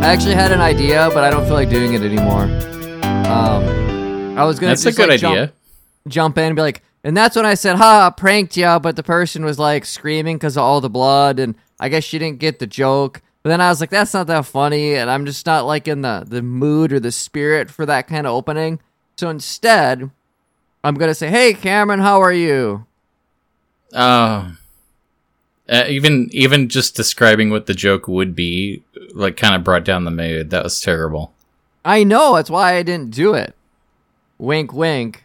I actually had an idea, but I don't feel like doing it anymore. Um, I was gonna. That's a just, good like, idea. Jump, jump in and be like, and that's when I said, "Ha, I pranked ya," but the person was like screaming because of all the blood, and I guess she didn't get the joke. But then I was like, "That's not that funny," and I'm just not like in the the mood or the spirit for that kind of opening. So instead, I'm gonna say, "Hey, Cameron, how are you?" Oh. Uh, even even just describing what the joke would be, like, kind of brought down the mood. That was terrible. I know that's why I didn't do it. Wink, wink.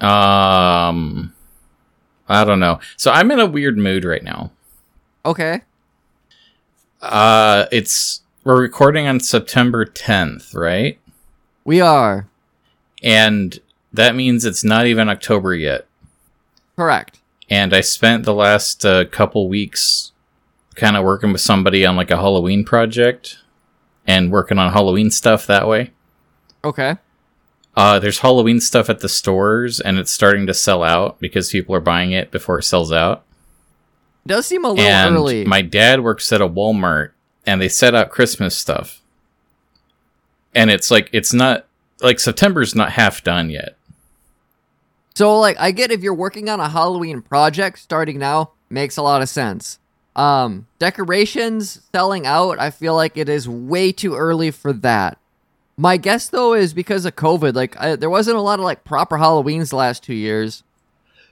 Um, I don't know. So I'm in a weird mood right now. Okay. Uh, it's we're recording on September 10th, right? We are And that means it's not even October yet. correct. And I spent the last uh, couple weeks kind of working with somebody on like a Halloween project and working on Halloween stuff that way. Okay. Uh, there's Halloween stuff at the stores, and it's starting to sell out because people are buying it before it sells out. Does seem a little and early. my dad works at a Walmart, and they set out Christmas stuff. And it's like it's not like September's not half done yet. So like I get if you're working on a Halloween project starting now makes a lot of sense. Um decorations selling out, I feel like it is way too early for that. My guess though is because of COVID, like I, there wasn't a lot of like proper Halloweens the last 2 years.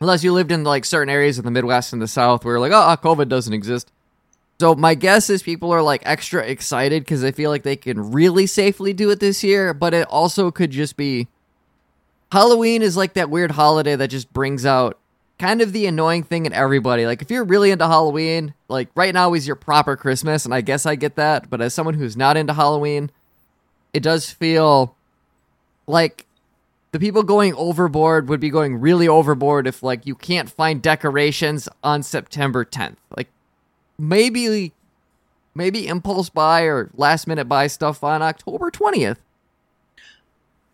Unless you lived in like certain areas of the Midwest and the South where like oh, COVID doesn't exist. So my guess is people are like extra excited cuz they feel like they can really safely do it this year, but it also could just be Halloween is like that weird holiday that just brings out kind of the annoying thing in everybody. Like if you're really into Halloween, like right now is your proper Christmas, and I guess I get that, but as someone who's not into Halloween, it does feel like the people going overboard would be going really overboard if like you can't find decorations on September 10th. Like maybe maybe impulse buy or last minute buy stuff on October 20th.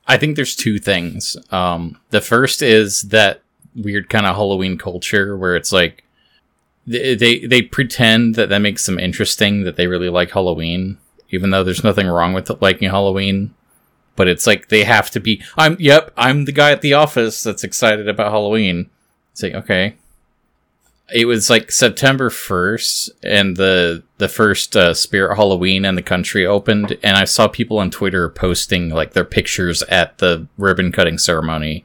I think there's two things. Um, the first is that weird kind of Halloween culture where it's like they, they they pretend that that makes them interesting that they really like Halloween, even though there's nothing wrong with liking Halloween. But it's like they have to be. I'm yep. I'm the guy at the office that's excited about Halloween. It's like okay. It was like September first, and the the first uh, Spirit Halloween in the country opened, and I saw people on Twitter posting like their pictures at the ribbon cutting ceremony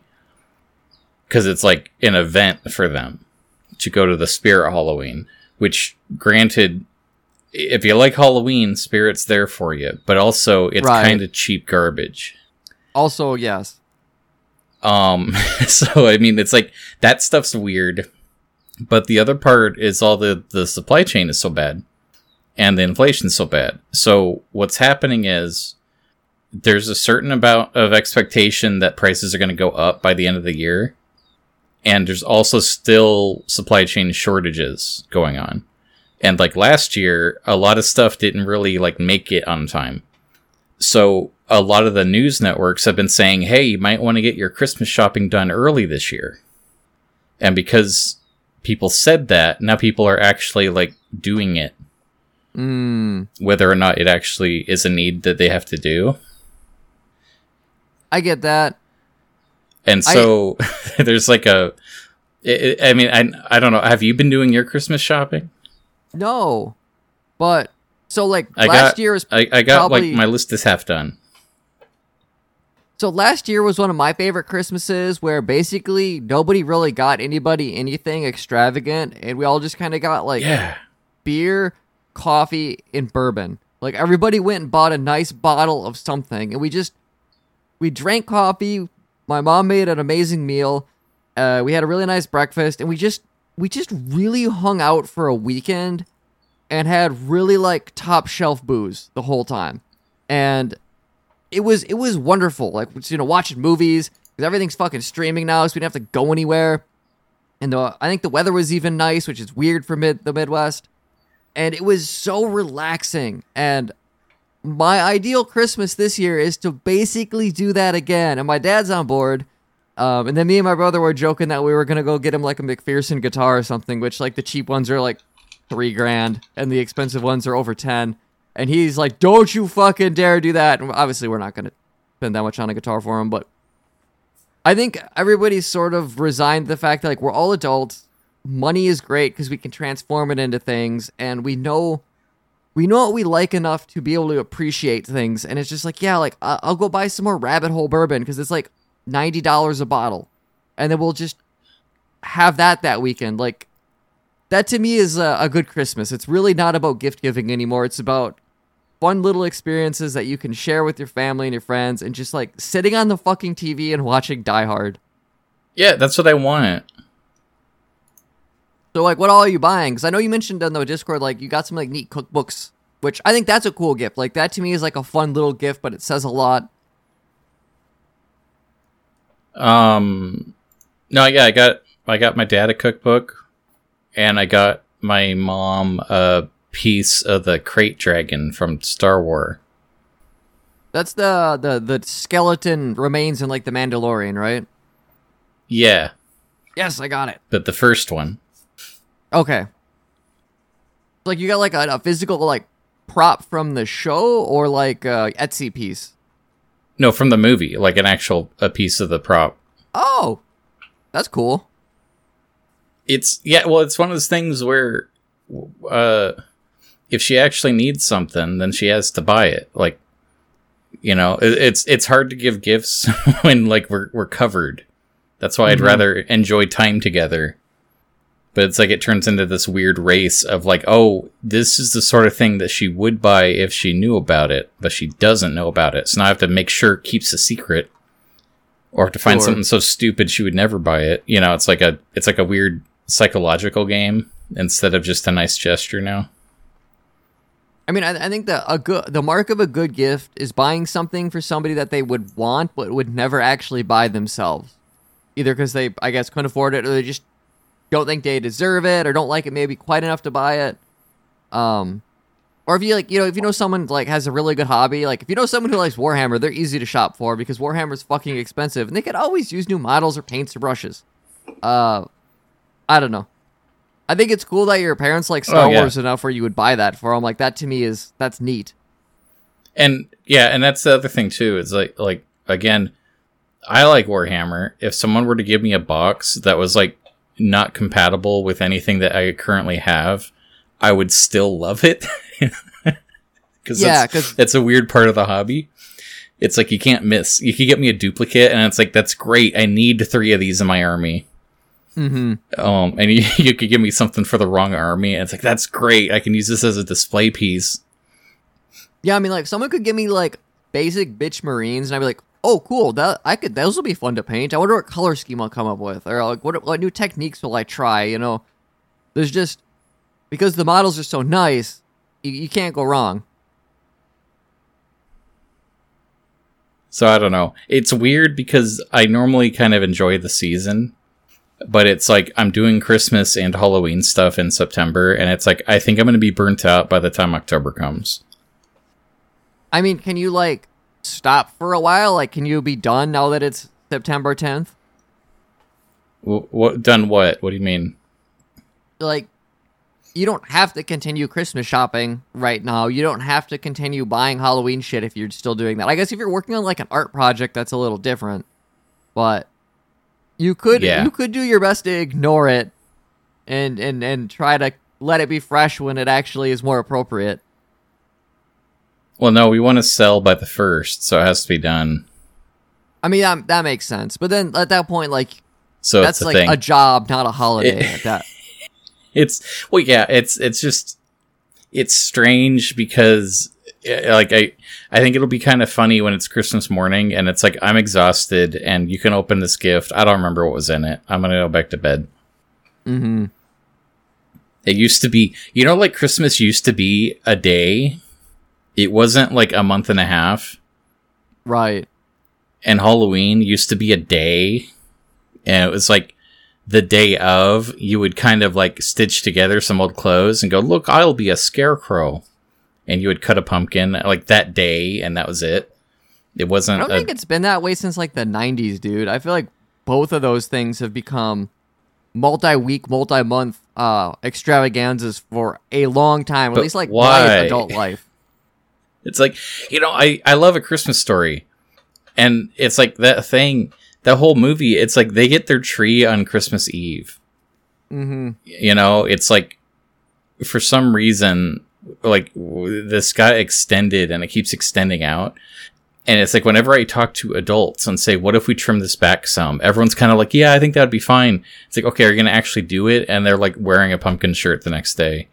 because it's like an event for them to go to the Spirit Halloween. Which, granted, if you like Halloween, Spirit's there for you, but also it's Right. kind of cheap garbage. Also, yes. Um, so I mean, it's like that stuff's weird, but the other part is all the the supply chain is so bad, and the inflation's so bad. So what's happening is there's a certain amount of expectation that prices are going to go up by the end of the year, and there's also still supply chain shortages going on. And like last year, a lot of stuff didn't really like make it on time. So a lot of the news networks have been saying, "Hey, you might want to get your Christmas shopping done early this year." And because people said that, now people are actually like doing it, Mm, whether or not it actually is a need that they have to do. I get that. And so there's like a I I mean, I I don't know. Have you been doing your Christmas shopping? No, but so like I last got- year was I, I got Probably- like my list is half done. So last year was one of my favorite Christmases where basically nobody really got anybody anything extravagant, and we all just kind of got like Yeah. beer, coffee, and bourbon. Like everybody went and bought a nice bottle of something, and we just we drank coffee. My mom made an amazing meal. Uh, we had a really nice breakfast, and we just we just really hung out for a weekend and had really like top shelf booze the whole time, and it was it was wonderful. Like you know, watching movies because everything's fucking streaming now, so we didn't have to go anywhere. And the, I think the weather was even nice, which is weird for mid the Midwest. And it was so relaxing. And my ideal christmas this year is to basically do that again. And my dad's on board. Um, and then me and my brother were joking that we were gonna go get him like a McPherson guitar or something which like the cheap ones are like three grand and the expensive ones are over ten and he's like, "Don't you fucking dare do that!" And obviously, we're not gonna spend that much on a guitar for him, but I think everybody's sort of resigned to the fact that like we're all adults. Money is great because we can transform it into things, and we know we know what we like enough to be able to appreciate things. And it's just like, yeah, like I- I'll go buy some more Rabbit Hole bourbon because it's like ninety dollars a bottle, and then we'll just have that that weekend. Like that to me is a, a good Christmas. It's really not about gift giving anymore. It's about fun little experiences that you can share with your family and your friends, and just like sitting on the fucking TV and watching Die Hard. Yeah, that's what I want. So like, what all are you buying? Because I know you mentioned on the Discord like you got some like neat cookbooks, which I think that's a cool gift. Like that to me is like a fun little gift, but it says a lot. Um, no, yeah, I got I got my dad a cookbook, and I got my mom a piece of the krayt dragon from Star Wars. That's the the the skeleton remains in like the Mandalorian, right? Yeah, Yes, I got it. but the first one. Okay. Like you got like a, a physical like prop from the show or like a Etsy piece. No, from the movie, like an actual a piece of the prop. Oh, that's cool. It's yeah, well, it's one of those things where, uh, if she actually needs something, then she has to buy it. Like, you know, it, it's it's hard to give gifts when like we're we're covered. That's why I'd Mhm. rather enjoy time together. But it's like it turns into this weird race of like, oh, this is the sort of thing that she would buy if she knew about it, but she doesn't know about it. So now I have to make sure it keeps a secret, or to find Sure. something so stupid she would never buy it. You know, it's like a it's like a weird psychological game instead of just a nice gesture now. I mean, I, I think the a good the mark of a good gift is buying something for somebody that they would want but would never actually buy themselves, either because they I guess couldn't afford it or they just don't think they deserve it or don't like it maybe quite enough to buy it. Um, or if you like, you know, if you know someone like has a really good hobby, like if you know someone who likes Warhammer, they're easy to shop for because Warhammer's fucking expensive and they could always use new models or paints or brushes. Uh, I don't know. I think it's cool that your parents like oh, Star Oh, yeah. Wars enough where you would buy that for them. Like that to me is that's neat. And yeah, and that's the other thing too. Is like like again, I like Warhammer. If someone were to give me a box that was like not compatible with anything that I currently have, I would still love it. Because Yeah, that's, that's a weird part of the hobby. It's like you can't miss. You could get me a duplicate, and it's like that's great. I need three of these in my army. Mm-hmm. Um, and you, you could give me something for the wrong army, and it's like that's great. I can use this as a display piece. Yeah, I mean, like someone could give me like basic bitch Marines, and I'd be like, "Oh, cool! That I could. Those will be fun to paint. I wonder what color scheme I'll come up with, or like what what new techniques will I try? You know, there's just because the models are so nice, you, you can't go wrong. So I don't know. It's weird because I normally kind of enjoy the season, but it's like I'm doing Christmas and Halloween stuff in September, and it's like I think I'm going to be burnt out by the time October comes. I mean, can you like stop for a while? Like, can you be done now that it's September 10th? W- what done? What? What do you mean? like you don't have to continue Christmas shopping right now. You don't have to continue buying Halloween shit if you're still doing that. I guess if you're working on like an art project, that's a little different. But you could Yeah. you could do your best to ignore it and and and try to let it be fresh when it actually is more appropriate. Well, no, we want to sell by the first, so it has to be done. I mean that that makes sense. But then at that point like So that's like thing. a job, not a holiday It- at that. it's well, yeah. It's it's just it's strange because eh, like I I think it'll be kind of funny when it's Christmas morning and it's like I'm exhausted and you can open this gift. I don't remember what was in it. I'm gonna go back to bed. Mhm. It used to be, you know, like Christmas used to be a day. It wasn't like a month and a half. Right. And Halloween used to be a day. And it was like the day of, you would kind of like stitch together some old clothes and go, look, I'll be a scarecrow. And you would cut a pumpkin like that day, and that was it. It wasn't I don't a, think it's been that way since like the 90s, dude. I feel like both of those things have become multi-week, multi-month uh extravaganzas for a long time, at least like why? my adult life. It's like, you know, I, I love a Christmas story. And it's like that thing, that whole movie, it's like they get their tree on Christmas Eve. Mm-hmm. You know, it's like for some reason, like this got extended and it keeps extending out. And it's like whenever I talk to adults and say, "What if we trim this back some?" Everyone's kind of like, "Yeah, I think that'd be fine." It's like, "Okay, are you gonna actually do it?" And they're like wearing a pumpkin shirt the next day.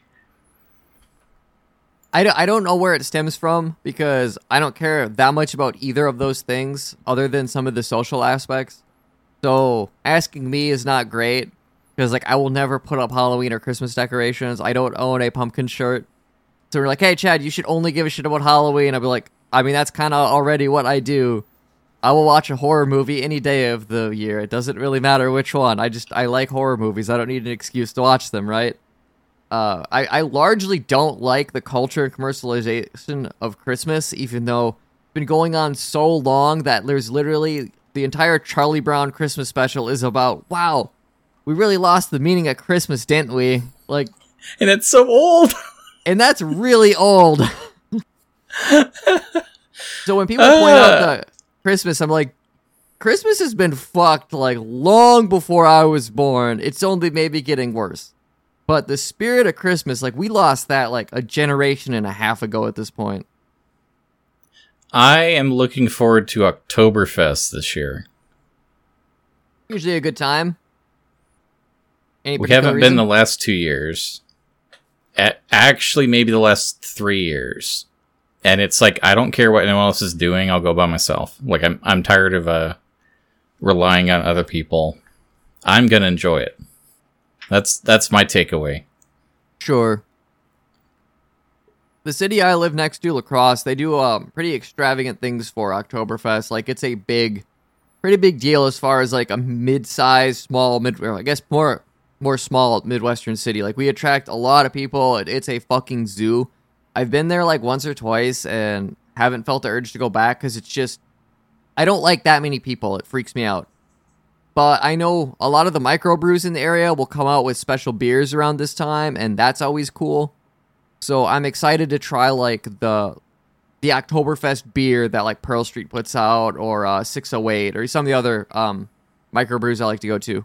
I, don't- I don't know where it stems from because I don't care that much about either of those things other than some of the social aspects. So asking me is not great because like I will never put up Halloween or Christmas decorations. I don't own a pumpkin shirt. So we're like, hey Chad, you should only give a shit about Halloween. I'd be like, I mean that's kind of already what I do. I will watch a horror movie any day of the year. It doesn't really matter which one. I just I like horror movies. I don't need an excuse to watch them, right? Uh, I, I largely don't like the culture and commercialization of Christmas, even though it's been going on so long that there's literally the entire Charlie Brown Christmas special is about, wow, we really lost the meaning of Christmas, didn't we? Like, And it's so old. and that's really old. so when people point out ah. the Christmas, I'm like, Christmas has been fucked like long before I was born. It's only maybe getting worse. But the spirit of Christmas, like we lost that like a generation and a half ago at this point. I am looking forward to Oktoberfest this year. Usually a good time. Any We haven't been the last two years. Actually, maybe the last three years. And it's like I don't care what anyone else is doing. I'll go by myself. Like I'm I'm tired of uh relying on other people. I'm gonna enjoy it. That's that's my takeaway. Sure. The city I live next to, La Crosse, they do um, pretty extravagant things for Oktoberfest. Like it's a big, pretty big deal as far as like a mid-sized, small, mid. I guess more, more small midwestern city. Like we attract a lot of people. It, it's a fucking zoo. I've been there like once or twice and haven't felt the urge to go back because it's just, I don't like that many people. It freaks me out. But I know a lot of the microbrews in the area will come out with special beers around this time, and that's always cool. So I'm excited to try like the the Oktoberfest beer that like Pearl Street puts out, or uh, 608, or some of the other um, microbrews I like to go to.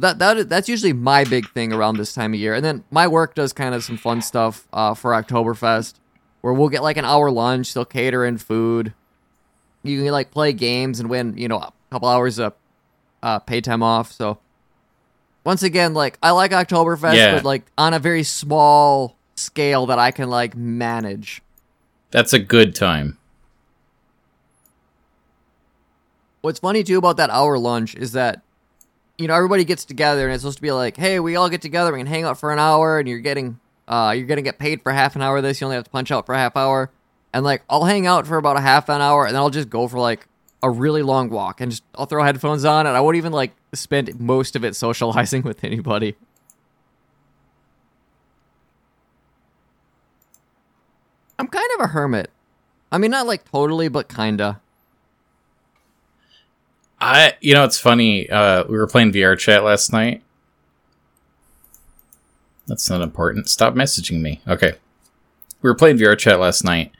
That that that's usually my big thing around this time of year. And then my work does kind of some fun stuff uh, for Oktoberfest, where we'll get like an hour lunch. They'll cater in food. You can like play games and win, you know, a couple hours of uh, pay time off. So once again, like I like Oktoberfest, Yeah. but like on a very small scale that I can like manage. That's a good time. What's funny too about that hour lunch is that you know everybody gets together and it's supposed to be like, hey, we all get together, we can hang out for an hour, and you're getting uh you're gonna get paid for half an hour of this. You only have to punch out for a half hour, and like I'll hang out for about a half an hour, and then I'll just go for like a really long walk and just I'll throw headphones on, and I won't even like spend most of it socializing with anybody. I'm kind of a hermit. I mean, not like totally, but kinda. I you know it's funny. Uh, we were playing VR chat last night. That's not important. Stop messaging me. Okay, we were playing VR chat last night,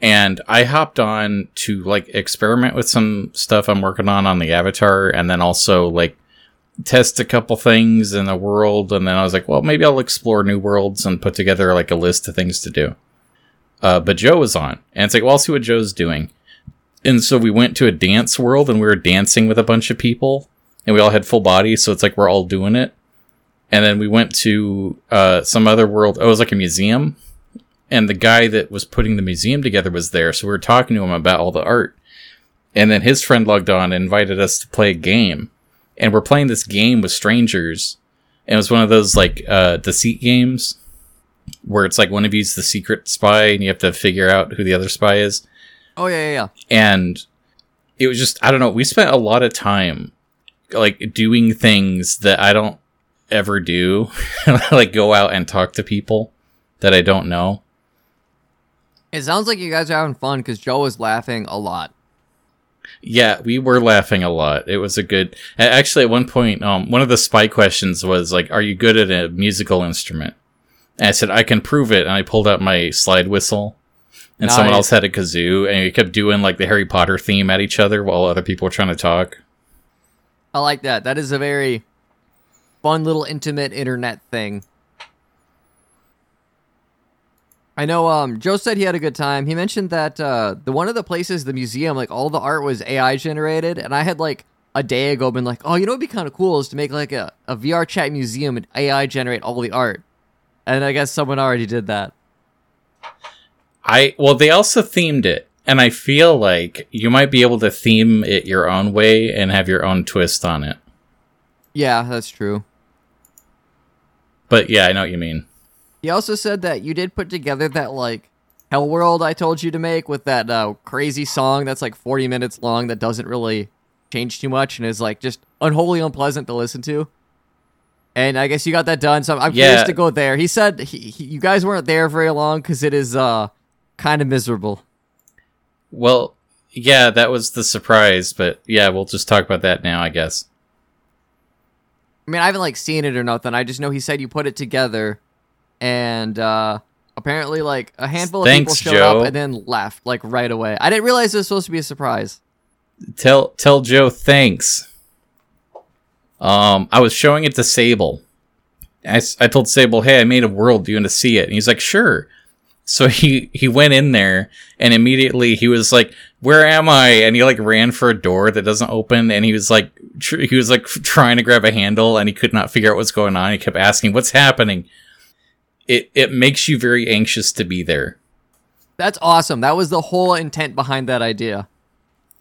and I hopped on to like experiment with some stuff I'm working on on the avatar, and then also like test a couple things in the world, and then I was like, well, maybe I'll explore new worlds and put together like a list of things to do. Uh, but Joe was on, and it's like, well, I'll see what Joe's doing. And so we went to a dance world and we were dancing with a bunch of people and we all had full bodies. So it's like we're all doing it. And then we went to uh, some other world. Oh, it was like a museum. And the guy that was putting the museum together was there. So we were talking to him about all the art. And then his friend logged on and invited us to play a game. And we're playing this game with strangers. And it was one of those like uh, deceit games where it's like one of you's the secret spy and you have to figure out who the other spy is Oh yeah, yeah, yeah. and it was just i don't know we spent a lot of time like doing things that i don't ever do. Like go out and talk to people that i don't know. It sounds like you guys are having fun because Joe was laughing a lot. yeah we were laughing a lot. It was a good actually at one point um one of the spy questions was like are you good at a musical instrument? And i said i can prove it. And i pulled out my slide whistle and someone else had a kazoo, and we kept doing like the Harry Potter theme at each other while other people were trying to talk. I like that. That is a very fun little intimate internet thing. I know um Joe said he had a good time. He mentioned that uh the one of the places the museum like all the art was AI generated and I had like a day ago been like, "Oh, you know what'd be kind of cool is to make like a, a VR chat museum and AI generate all the art." And I guess someone already did that. I well, they also themed it, and I feel like you might be able to theme it your own way and have your own twist on it. Yeah, that's true. But yeah, I know what you mean. He also said that you did put together that like Hell World I told you to make with that uh, crazy song that's like 40 minutes long that doesn't really change too much and is like just unholy unpleasant to listen to. And I guess you got that done, so I'm, I'm curious to go there. He said he, he, you guys weren't there very long because it is uh kind of miserable. Well, yeah, that was the surprise, but yeah, we'll just talk about that now, I guess. I mean, I haven't like seen it or nothing. I just know he said you put it together, and uh apparently like a handful of Thanks, people showed Joe. up and then left like right away. I didn't realize it was supposed to be a surprise. Tell tell Joe thanks. Um, I was showing it to Sable. I, I told Sable, "Hey, I made a world. Do you want to see it?" And he's like, "Sure." So he he went in there, and immediately he was like, "Where am I?" And he like ran for a door that doesn't open, and he was like, tr- he was like trying to grab a handle, and he could not figure out what's going on. He kept asking, "What's happening?" It it makes you very anxious to be there. That's awesome. That was the whole intent behind that idea.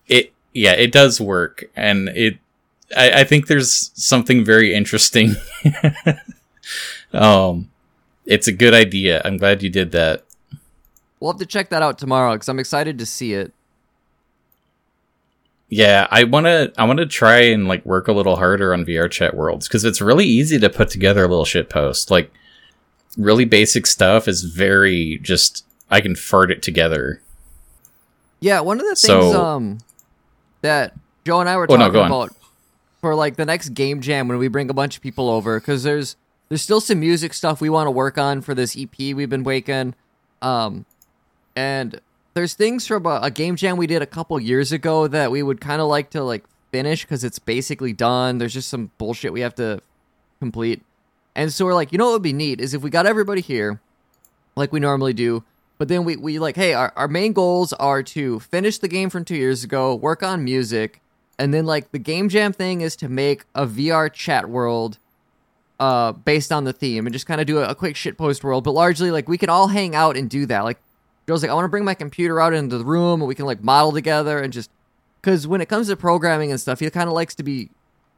it yeah it does work and it I, I think there's something very interesting um it's a good idea i'm glad you did that We'll have to check that out tomorrow because I'm excited to see it. yeah i want to i want to try and like work a little harder on vr chat worlds because it's really easy to put together a little shit post like really basic stuff is very just i can fart it together Yeah, one of the things So- um that Joe and I were Oh, no, talking on. about for like the next game jam when we bring a bunch of people over because there's there's still some music stuff we want to work on for this EP we've been waking, um, and there's things from a, a game jam we did a couple years ago that we would kind of like to like finish because it's basically done. There's just some bullshit we have to complete, and so we're like, you know what would be neat is if we got everybody here, like we normally do. But then we, we like, hey, our, our main goals are to finish the game from two years ago, work on music, and then like the game jam thing is to make a VR chat world uh based on the theme and just kind of do a, a quick shit post world. But largely like we could all hang out and do that. Like Joe's like, I want to bring my computer out into the room and we can like model together and just because when it comes to programming and stuff, he kind of likes to be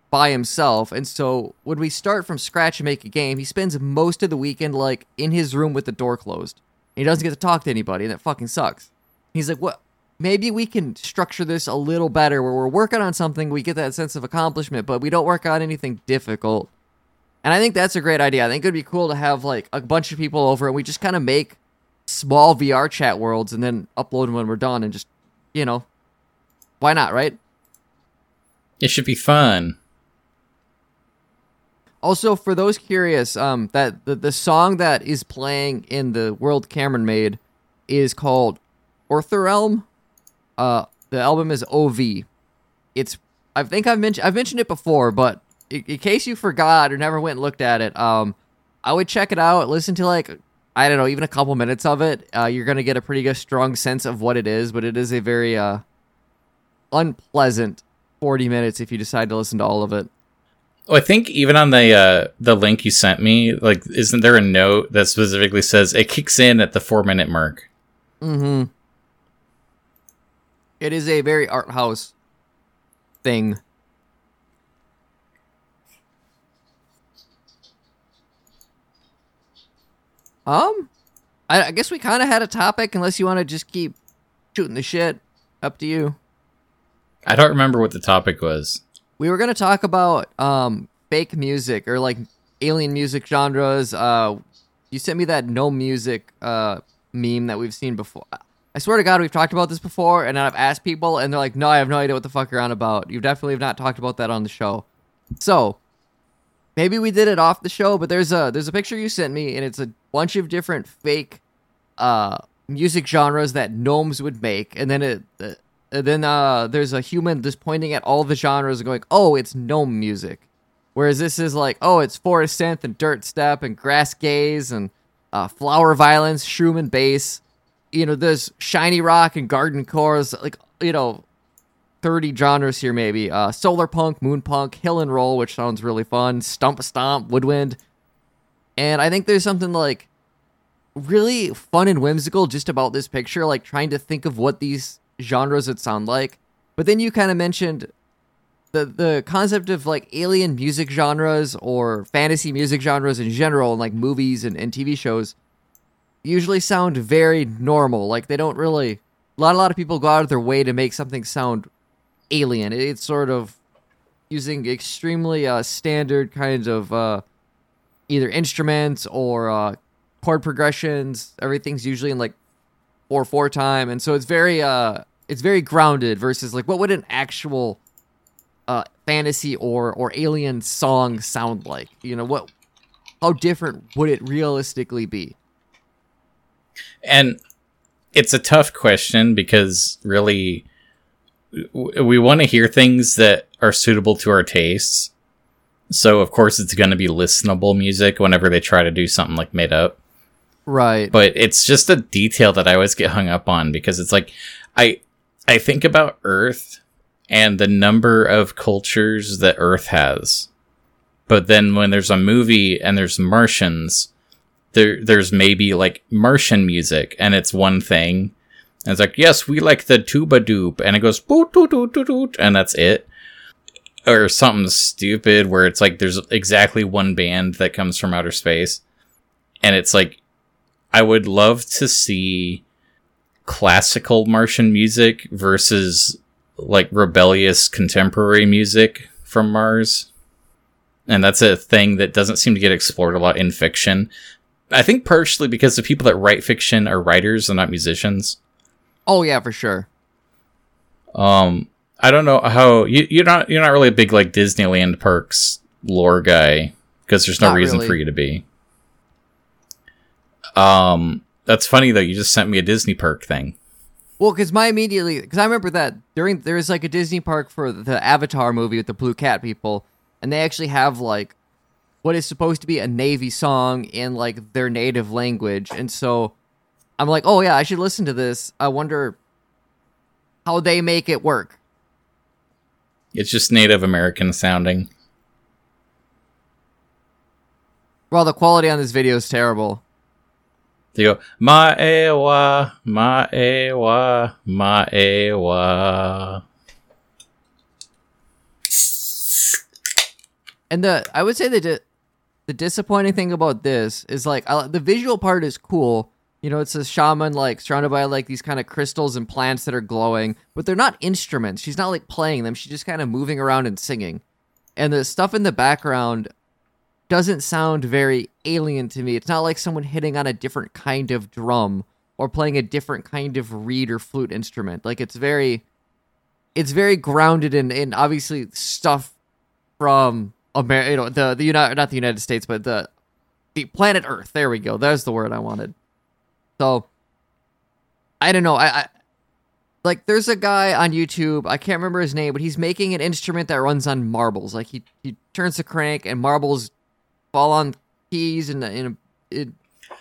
by himself. And so when we start from scratch and make a game, he spends most of the weekend like in his room with the door closed. He doesn't get to talk to anybody, and that fucking sucks. He's like, what? Maybe we can structure this a little better where we're working on something, we get that sense of accomplishment, but we don't work on anything difficult. And I think that's a great idea. I think it'd be cool to have like a bunch of people over and we just kind of make small VR chat worlds and then upload them when we're done and just, you know, why not, right? it should be fun Also, for those curious, um, that the, the song that is playing in the world Cameron made is called Orthrelm. Uh, the album is OV. It's I think I've mentioned I've mentioned it before, but in, in case you forgot or never went and looked at it, um, I would check it out. Listen to like I don't know, even a couple minutes of it. Uh, you're gonna get a pretty good strong sense of what it is, but it is a very uh unpleasant 40 minutes if you decide to listen to all of it. Oh, I think even on the uh, the link you sent me, like, isn't there a note that specifically says it kicks in at the four minute mark? Mm-hmm. It is a very art house thing. Um, I, I guess we kind of had a topic, unless you want to just keep shooting the shit. Up to you. I don't remember what the topic was. We were gonna talk about um fake music or like alien music genres. Uh, you sent me that no music uh meme that we've seen before. I swear to God, we've talked about this before, and I've asked people, and they're like, "No, I have no idea what the fuck you're on about." You definitely have not talked about that on the show. So maybe we did it off the show, but there's a there's a picture you sent me, and it's a bunch of different fake uh music genres that gnomes would make, and then it. Uh, then uh, there's a human just pointing at all the genres and going, "Oh, it's gnome music," whereas this is like, "Oh, it's forest synth and dirt step and grass gaze and uh, flower violence, shroom and bass." You know, there's shiny rock and garden cores, like you know, 30 genres here maybe. Uh, solar punk, moon punk, hill and roll, which sounds really fun, stump stomp, woodwind. And I think there's something like really fun and whimsical just about this picture, like trying to think of what these genres would sound like. But then you kind of mentioned the the concept of like alien music genres or fantasy music genres in general, and like movies and, and TV shows, usually sound very normal. Like they don't really. A lot, a lot of people go out of their way to make something sound alien. It's sort of using extremely uh, standard kinds of uh, either instruments or uh, chord progressions. Everything's usually in like four four time, and so it's very uh it's very grounded versus like what would an actual uh fantasy or or alien song sound like? You know what? How different would it realistically be? And it's a tough question because really we want to hear things that are suitable to our tastes. So of course it's going to be listenable music whenever they try to do something like made up. Right. But it's just a detail that I always get hung up on because it's like I I think about Earth and the number of cultures that Earth has. But then when there's a movie and there's Martians, there there's maybe like Martian music and it's one thing. And it's like, yes, we like the tuba doop, and it goes boot doot doot doot and that's it. Or something stupid where it's like there's exactly one band that comes from outer space. And it's like I would love to see classical Martian music versus like rebellious contemporary music from Mars. And that's a thing that doesn't seem to get explored a lot in fiction. I think partially because the people that write fiction are writers and not musicians. Oh yeah, for sure. Um, I don't know how you, you're not you're not really a big like Disneyland parks lore guy because there's no Not reason really. for you to be. Um, that's funny though. You just sent me a Disney park thing. Well, because my immediately because I remember that during there was like a Disney park for the Avatar movie with the blue cat people, and they actually have like what is supposed to be a Na'vi song in like their native language, and so I'm like, oh yeah, I should listen to this. I wonder how they make it work. It's just Native American sounding. Well, the quality on this video is terrible. They go Maewa, Maewa, Maewa. And the I would say the di- the disappointing thing about this is like I, the visual part is cool. You know, it's a shaman like surrounded by like these kind of crystals and plants that are glowing, but they're not instruments. She's not like playing them. She's just kind of moving around and singing. And the stuff in the background doesn't sound very alien to me. It's not like someone hitting on a different kind of drum or playing a different kind of reed or flute instrument. Like it's very it's very grounded in in obviously stuff from America, you know, the the United not the United States, but the the planet Earth. There we go. There's the word I wanted. So I don't know. I, I like there's a guy on YouTube. I can't remember his name, but he's making an instrument that runs on marbles. Like he he turns the crank and marbles fall on keys and and it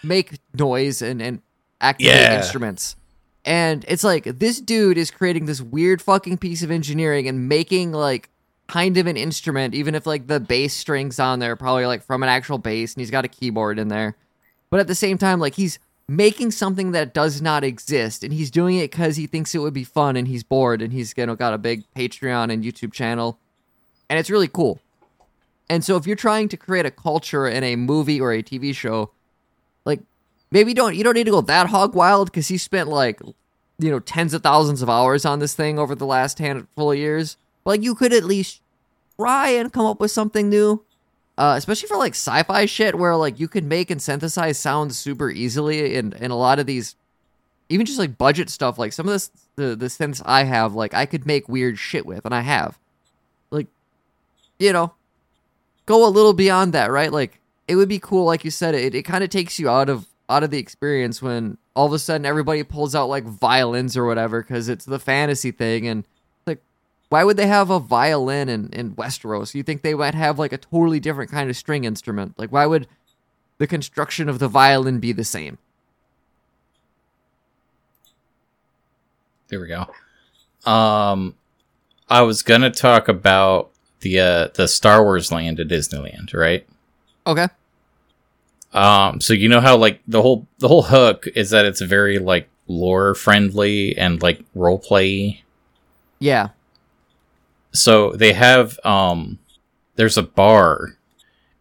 make noise and and activate Yeah. instruments. And it's like this dude is creating this weird fucking piece of engineering and making like kind of an instrument, even if like the bass strings on there are probably like from an actual bass and he's got a keyboard in there. But at the same time, like he's making something that does not exist and he's doing it because he thinks it would be fun and he's bored and he's you got a big Patreon and YouTube channel. And it's really cool. And so if you're trying to create a culture in a movie or a TV show, like maybe don't you don't need to go that hog wild because he spent like you know tens of thousands of hours on this thing over the last handful of years. But like you could at least try and come up with something new. Uh, especially for like sci-fi shit where like you can make and synthesize sounds super easily and and a lot of these even just like budget stuff like some of this the the synths I have like I could make weird shit with and I have. Like you know go a little beyond that right? Like it would be cool like you said it it kind of takes you out of out of the experience when all of a sudden everybody pulls out like violins or whatever because it's the fantasy thing and why would they have a violin in, in Westeros? You think they might have like a totally different kind of string instrument? Like why would the construction of the violin be the same? There we go. Um, I was gonna talk about the uh, the Star Wars land at Disneyland, right? Okay. Um, so you know how like the whole the whole hook is that it's very like lore friendly and like role play. Yeah. So they have um, there's a bar,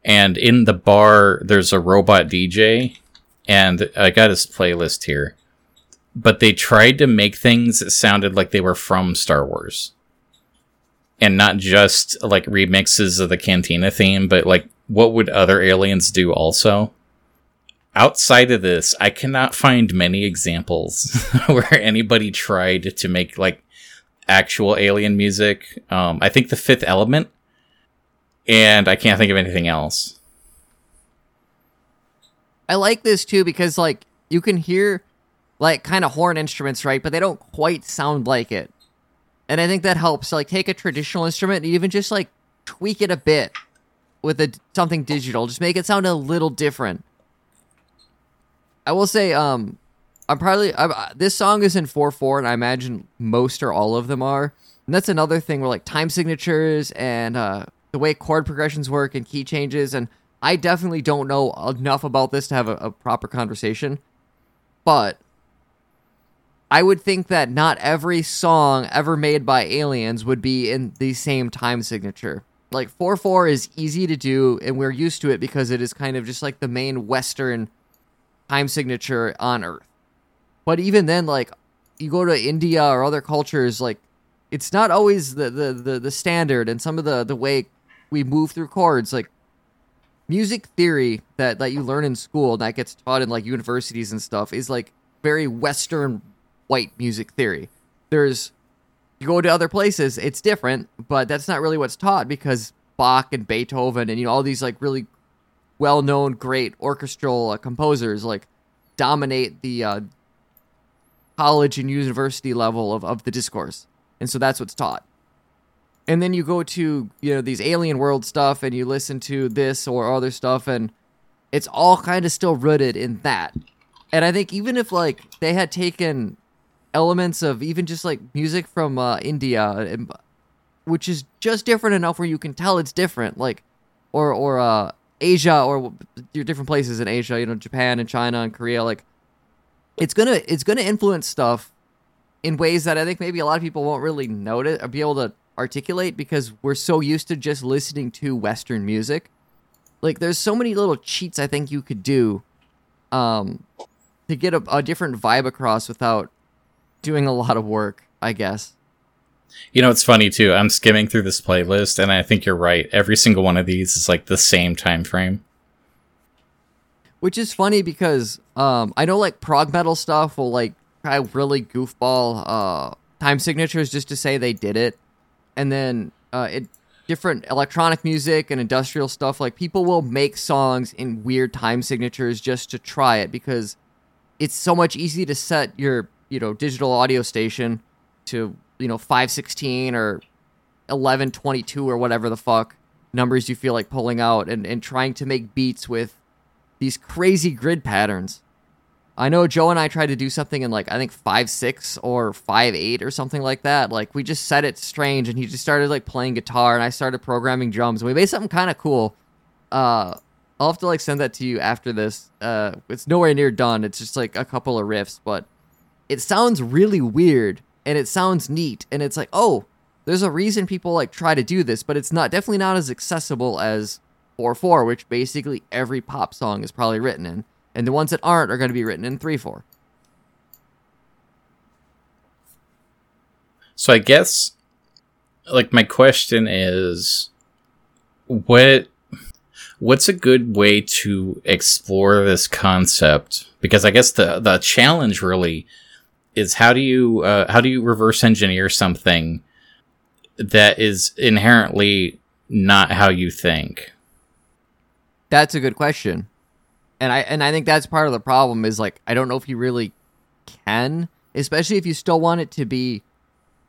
and in the bar there's a robot DJ, and I got his playlist here but they tried to make things that sounded like they were from Star Wars. And not just like remixes of the Cantina theme, but like what would other aliens do also? Outside of this, I cannot find many examples where anybody tried to make like actual alien music. Um, I think the fifth element, and I can't think of anything else. I like this too because like you can hear like kind of horn instruments, right? But they don't quite sound like it. And I think that helps. Like take a traditional instrument and even just like tweak it a bit with a, something digital. Just make it sound a little different. I will say, um, I'm probably I, this song is in four four, and I imagine most or all of them are. And that's another thing where like time signatures and uh, the way chord progressions work and key changes. And I definitely don't know enough about this to have a, a proper conversation. But I would think that not every song ever made by aliens would be in the same time signature. Like 4 4 is easy to do, and we're used to it because it is kind of just like the main Western time signature on Earth. But even then, like, you go to India or other cultures, like, it's not always the, the, the, the standard, and some of the, the way we move through chords, like, music theory that, that you learn in school and that gets taught in, like, universities and stuff is, like, very Western white music theory. There's you go to other places, it's different, but that's not really what's taught because Bach and Beethoven and you know all these like really well-known great orchestral uh, composers like dominate the uh, college and university level of, of the discourse. And so that's what's taught. And then you go to, you know, these alien world stuff and you listen to this or other stuff and it's all kind of still rooted in that. And I think even if like they had taken elements of even just like music from uh, India, which is just different enough where you can tell it's different, like or or uh, Asia or your different places in Asia, you know, Japan and China and Korea, like it's gonna it's gonna influence stuff in ways that I think maybe a lot of people won't really notice or be able to articulate because we're so used to just listening to Western music. Like there's so many little cheats I think you could do um, to get a, a different vibe across without doing a lot of work, I guess. You know, it's funny too. I'm skimming through this playlist, and I think you're right. Every single one of these is like the same time frame. Which is funny because um, I know like prog metal stuff will like try really goofball uh, time signatures just to say they did it, and then uh, it different electronic music and industrial stuff like people will make songs in weird time signatures just to try it because it's so much easy to set your you know digital audio station to you know 516 or 1122 or whatever the fuck numbers you feel like pulling out and, and trying to make beats with these crazy grid patterns. I know Joe and I tried to do something in like I think five six or five eight or something like that. Like we just set it strange and he just started like playing guitar and I started programming drums and we made something kind of cool. Uh I'll have to like send that to you after this. Uh it's nowhere near done. It's just like a couple of riffs, but it sounds really weird and it sounds neat and it's like oh there's a reason people like try to do this but it's not definitely not as accessible as 4-4 which basically every pop song is probably written in. And the ones that aren't are going to be written in 3-4 so i guess like my question is what what's a good way to explore this concept? Because i guess the the challenge really is how do you uh, how do you reverse engineer something that is inherently not how you think? That's a good question. and I and I think that's part of the problem is like I don't know if you really can, especially if you still want it to be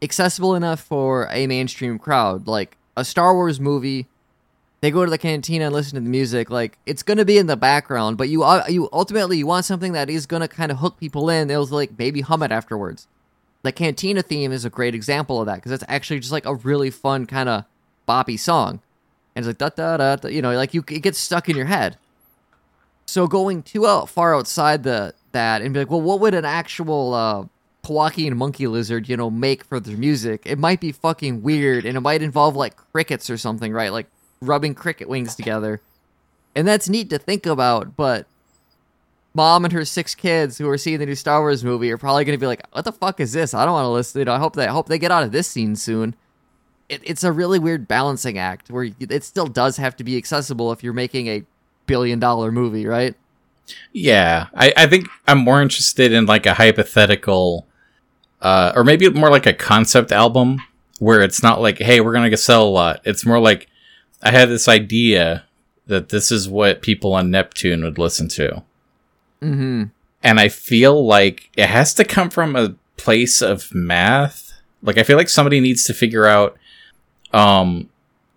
accessible enough for a mainstream crowd. Like a Star Wars movie, they go to the cantina and listen to the music. Like it's gonna be in the background, but you uh, you ultimately you want something that is gonna kind of hook people in. They'll like maybe hum it afterwards. The cantina theme is a great example of that because it's actually just like a really fun kind of boppy song, and it's like da da da, da you know, like you it gets stuck in your head. So going too out far outside the that and be like, well, what would an actual uh, Kowakian monkey lizard, you know, make for their music? It might be fucking weird, and it might involve like crickets or something, right? Like rubbing cricket wings together, and that's neat to think about. But mom and her six kids who are seeing the new Star Wars movie are probably going to be like, "What the fuck is this? I don't want to listen." You know, I hope they I hope they get out of this scene soon. It, it's a really weird balancing act where it still does have to be accessible if you're making a billion dollar movie, right? Yeah, I, I think I'm more interested in like a hypothetical, uh, or maybe more like a concept album where it's not like, hey, we're gonna sell a lot. It's more like I had this idea that this is what people on Neptune would listen to, Mm-hmm. and I feel like it has to come from a place of math. Like I feel like somebody needs to figure out, um,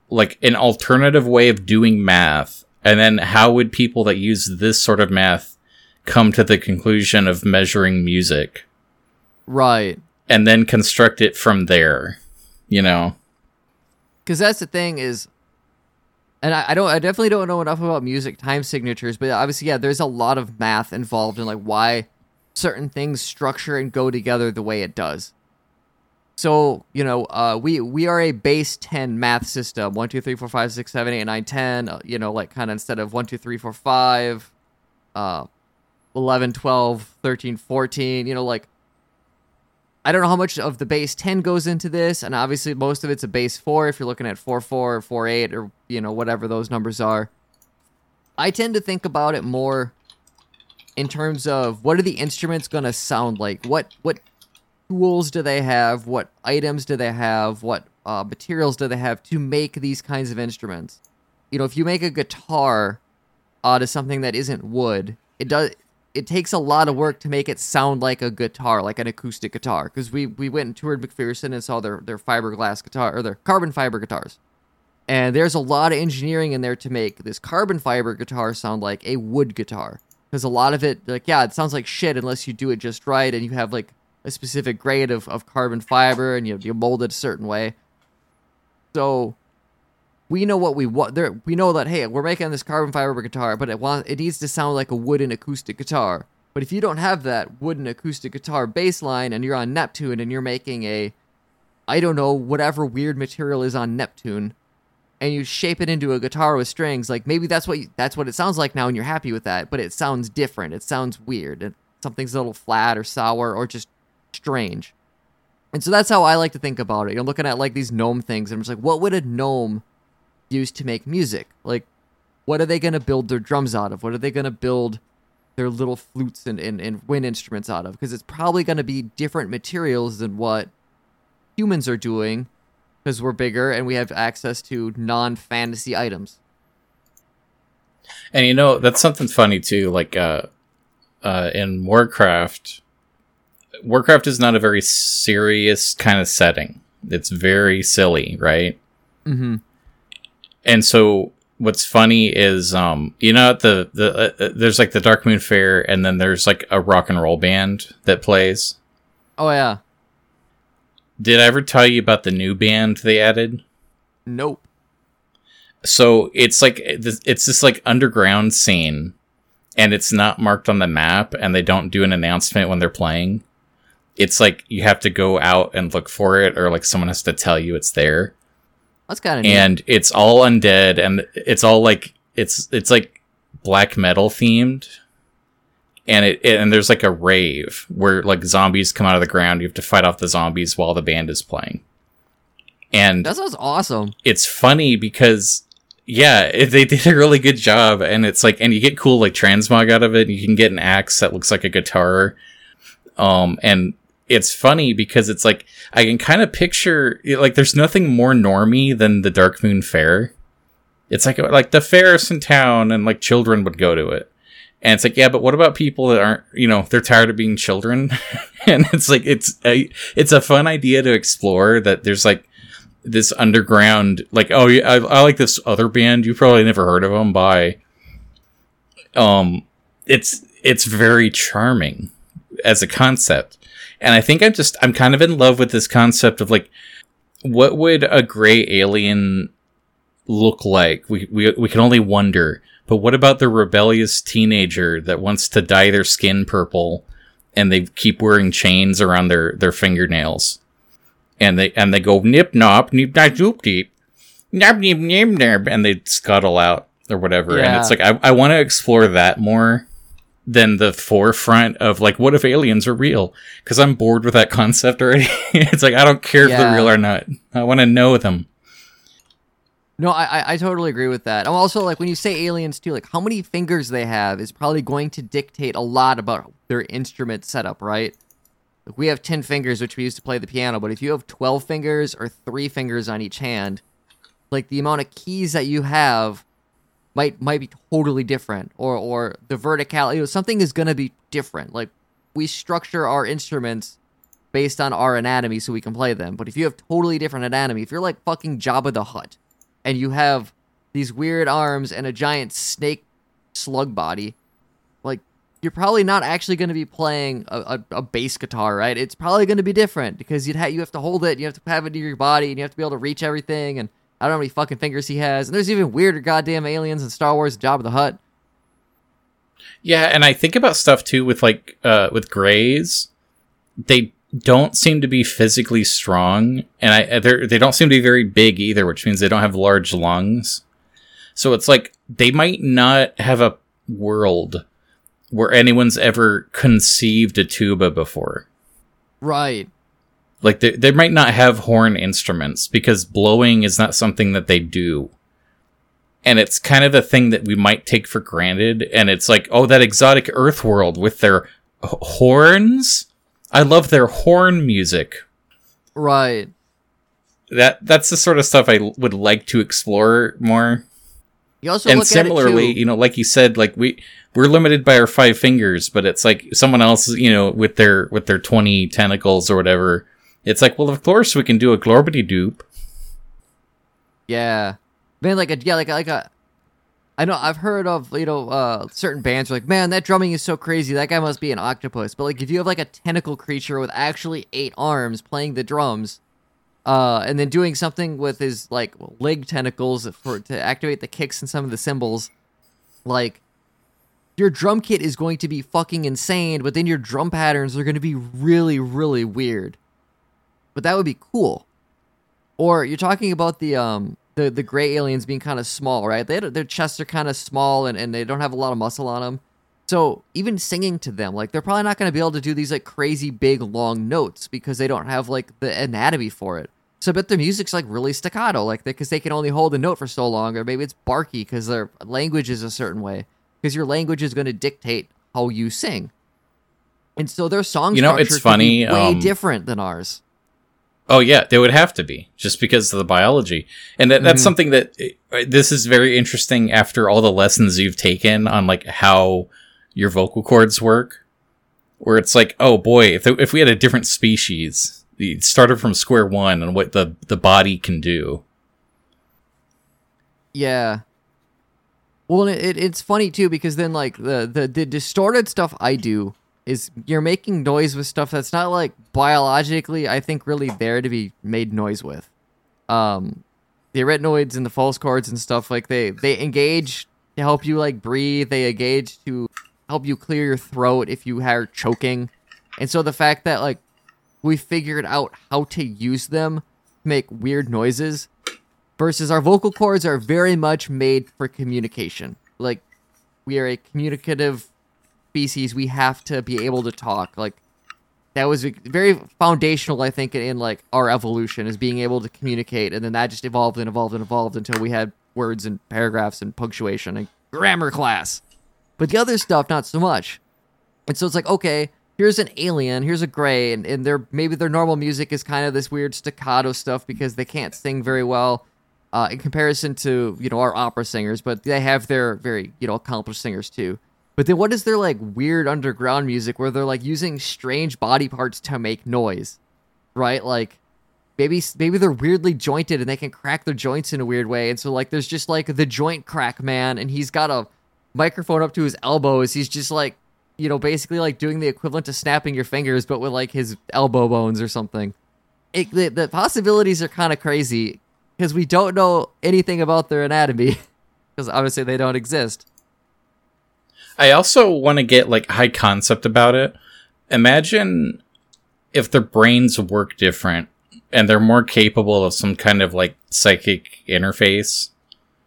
like an alternative way of doing math and then how would people that use this sort of math come to the conclusion of measuring music? Right. And then construct it from there, you know? Because that's the thing is, and I, I, don't, I definitely don't know enough about music time signatures, but obviously, yeah, there's a lot of math involved in like why certain things structure and go together the way it does. So you know, uh, we we are a base ten math system: one, two, three, four, five, six, seven, eight, nine, ten. Uh, you know, like kind of instead of one, two, three, four, five, uh, 11, 12, 13, 14. You know, like I don't know how much of the base ten goes into this, and obviously most of it's a base four. If you're looking at four, four, or four, eight, or you know whatever those numbers are. I tend to think about it more in terms of what are the instruments going to sound like? What what tools do they have? What items do they have? What uh, materials do they have to make these kinds of instruments? You know, if you make a guitar out of something that isn't wood, it does. It takes a lot of work to make it sound like a guitar, like an acoustic guitar. Because we we went and toured McPherson and saw their their fiberglass guitar or their carbon fiber guitars, and there's a lot of engineering in there to make this carbon fiber guitar sound like a wood guitar. Because a lot of it, like yeah, it sounds like shit unless you do it just right and you have like a specific grade of, of carbon fiber and you you mold it a certain way. So we know what we want. There, we know that hey, we're making this carbon fiber guitar, but it want it needs to sound like a wooden acoustic guitar. But if you don't have that wooden acoustic guitar bass line and you're on Neptune and you're making a I don't know, whatever weird material is on Neptune, and you shape it into a guitar with strings, like maybe that's what you, that's what it sounds like now, and you're happy with that. But it sounds different. It sounds weird. It, something's a little flat or sour or just strange. And so that's how I like to think about it. You're looking at like these gnome things, and I'm just like, what would a gnome use to make music? Like, what are they going to build their drums out of? What are they going to build their little flutes and, and, and wind instruments out of? Because it's probably going to be different materials than what humans are doing because we're bigger and we have access to non fantasy items. And you know, that's something funny too. Like, uh, uh, in Warcraft, Warcraft is not a very serious kind of setting. It's very silly, right? Mm-hmm. And so what's funny is um you know the the uh, uh, there's like the Darkmoon Faire and then there's like a rock and roll band that plays. Oh yeah. Did I ever tell you about the new band they added? Nope. So it's like it's this like underground scene and it's not marked on the map and they don't do an announcement when they're playing it's like you have to go out and look for it or like someone has to tell you it's there. That's kind of and it's all undead and it's all like it's it's like black metal themed. And it, it, and there's like a rave where like zombies come out of the ground. You have to fight off the zombies while the band is playing. And that sounds awesome. it's funny because yeah it, they did a really good job. And it's like and you get cool like transmog out of it you can get an axe that looks like a guitar. Um and it's funny because it's like I can kind of picture like there's nothing more normy than the Darkmoon Faire. It's like like the fairest in town, and like children would go to it, And it's like, yeah, but what about people that aren't, you know, they're tired of being children? and it's like, it's a, it's a fun idea to explore that there's like this underground, like, oh, yeah, I, I like this other band. You probably never heard of them by, um, it's, it's very charming as a concept. And I think I'm just, I'm kind of in love with this concept of like, what would a gray alien look like? We, we, we can only wonder but what about the rebellious teenager that wants to dye their skin purple and they keep wearing chains around their, their fingernails? And they and they go nip nop nip nop zoop deep nip nip nip nip and they scuttle out or whatever. Yeah. And it's like I, I want to explore that more than the forefront of like what if aliens are real? Because I'm bored with that concept already. it's like I don't care yeah. if they're real or not. I want to know them. No, I, I totally agree with that. I'm also like when you say aliens too, like how many fingers they have is probably going to dictate a lot about their instrument setup, right? Like we have ten fingers, which we use to play the piano, but if you have twelve fingers or three fingers on each hand, like the amount of keys that you have might might be totally different, or or the verticality, you know, something is gonna be different. Like we structure our instruments based on our anatomy so we can play them. But if you have totally different anatomy, if you're like fucking Jabba the Hutt and you have these weird arms and a giant snake slug body, like you're probably not actually going to be playing a, a, a, bass guitar, right? It's probably going to be different because you'd ha- you have to hold it, you have to have it near your body, and you have to be able to reach everything. And I don't know how many fucking fingers he has. And there's even weirder goddamn aliens in Star Wars, Jabba the Hutt. Yeah, and I think about stuff too with like uh with grays. They don't seem to be physically strong, and I they they don't seem to be very big either, which means they don't have large lungs. So it's like they might not have a world where anyone's ever conceived a tuba before. Right. Like they, they might not have horn instruments because blowing is not something that they do. And it's kind of a thing that we might take for granted. And it's like, oh, that exotic earth world with their h- horns? I love their horn music. Right. That that's the sort of stuff I would like to explore more. You also and similarly, you know, like you said, like we we're limited by our five fingers, but it's like someone else, you know, with their with their twenty tentacles or whatever. It's like, well, of course we can do a glorbity doop. Yeah, man, like a yeah, like like a I know I've heard of you know uh, certain bands are like, man, that drumming is so crazy. That guy must be an octopus. But like, if you have like a tentacle creature with actually eight arms playing the drums, uh, and then doing something with his like leg tentacles for to activate the kicks and some of the cymbals, like your drum kit is going to be fucking insane. But then your drum patterns are going to be really, really weird. But that would be cool. Or you're talking about the um the the gray aliens being kind of small, right? They their chests are kind of small and, and they don't have a lot of muscle on them. So even singing to them, like they're probably not going to be able to do these like crazy big long notes because they don't have like the anatomy for it. So, but the music's like really staccato, like because they can only hold a note for so long, or maybe it's barky because their language is a certain way. Because your language is going to dictate how you sing, and so their songs, you know, it's funny, way um, different than ours. Oh yeah, they would have to be just because of the biology, and that, that's mm something that uh, this is very interesting after all the lessons you've taken on like how your vocal cords work. Where it's like, oh boy, if if we had a different species, you started from square one and what the the body can do. Yeah. Well, it, it's funny too because then like the, the the distorted stuff I do is you're making noise with stuff that's not like biologically I think really there to be made noise with. Um the arytenoids and the false chords and stuff like they they engage to help you like breathe, they engage to help you clear your throat if you are choking. And so the fact that like we figured out how to use them to make weird noises versus our vocal cords are very much made for communication. Like we are a communicative species, we have to be able to talk. Like that was very foundational, I think, in like our evolution is being able to communicate, and then that just evolved and evolved and evolved until we had words and paragraphs and punctuation and grammar class. But the other stuff, not so much. And so it's like, okay, here's an alien, here's a gray, and, and their maybe their normal music is kind of this weird staccato stuff because they can't sing very well. Uh, in comparison to you know our opera singers, but they have their very you know accomplished singers too. But then what is their like weird underground music where they're like using strange body parts to make noise? Right? Like maybe maybe they're weirdly jointed and they can crack their joints in a weird way. And so like there's just like the joint crack man and he's got a microphone up to his elbows. He's just like you know, basically like doing the equivalent to snapping your fingers, but with like his elbow bones or something. It, the, the possibilities are kind of crazy because we don't know anything about their anatomy because obviously they don't exist. I also want to get like high concept about it. Imagine if their brains work different and they're more capable of some kind of like psychic interface.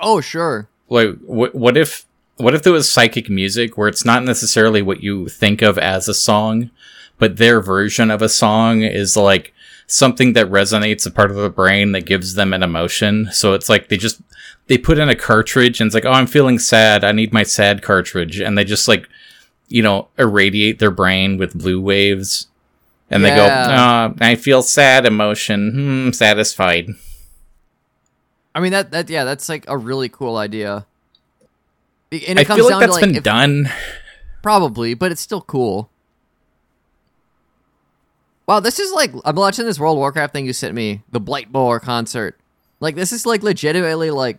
Oh, sure. Like, what, what if what if there was psychic music where it's not necessarily what you think of as a song, but their version of a song is like something that resonates a part of the brain that gives them an emotion. So it's like they just they put in a cartridge and it's like, oh, I'm feeling sad. I need my sad cartridge, and they just like you know irradiate their brain with blue waves, and they go, oh, I feel sad emotion, hmm, satisfied. I mean that that yeah, that's like a really cool idea. And I feel like that's like been if, done. Probably, but it's still cool. Wow, this is like I'm watching this World Warcraft thing you sent me, the Blightboar concert. Like this is like legitimately like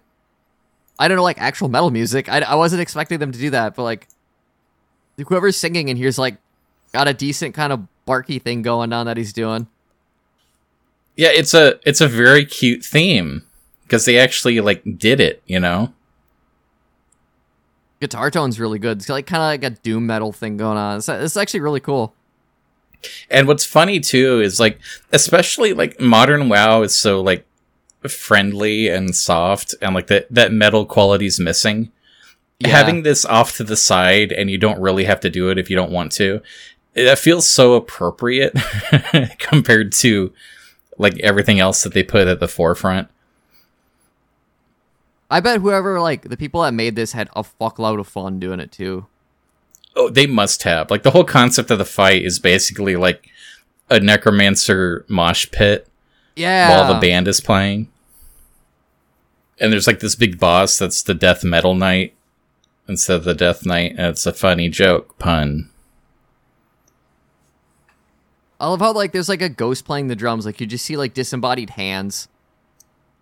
I don't know, like actual metal music. I, I wasn't expecting them to do that, but like whoever's singing in here's like got a decent kind of barky thing going on that he's doing. Yeah, it's a it's a very cute theme because they actually like did it, you know guitar tone's really good. It's like kind of like a doom metal thing going on. It's, it's actually really cool. And what's funny too is like, especially like modern WoW is so like friendly and soft, and like that that metal quality is missing. Yeah. Having this off to the side, and you don't really have to do it if you don't want to. That feels so appropriate compared to like everything else that they put at the forefront. I bet whoever like the people that made this had a fuckload of fun doing it too. Oh, they must have. Like the whole concept of the fight is basically like a necromancer mosh pit. Yeah. While the band is playing. And there's like this big boss that's the death metal knight instead of the death knight. And it's a funny joke pun. I love how like there's like a ghost playing the drums. Like you just see like disembodied hands.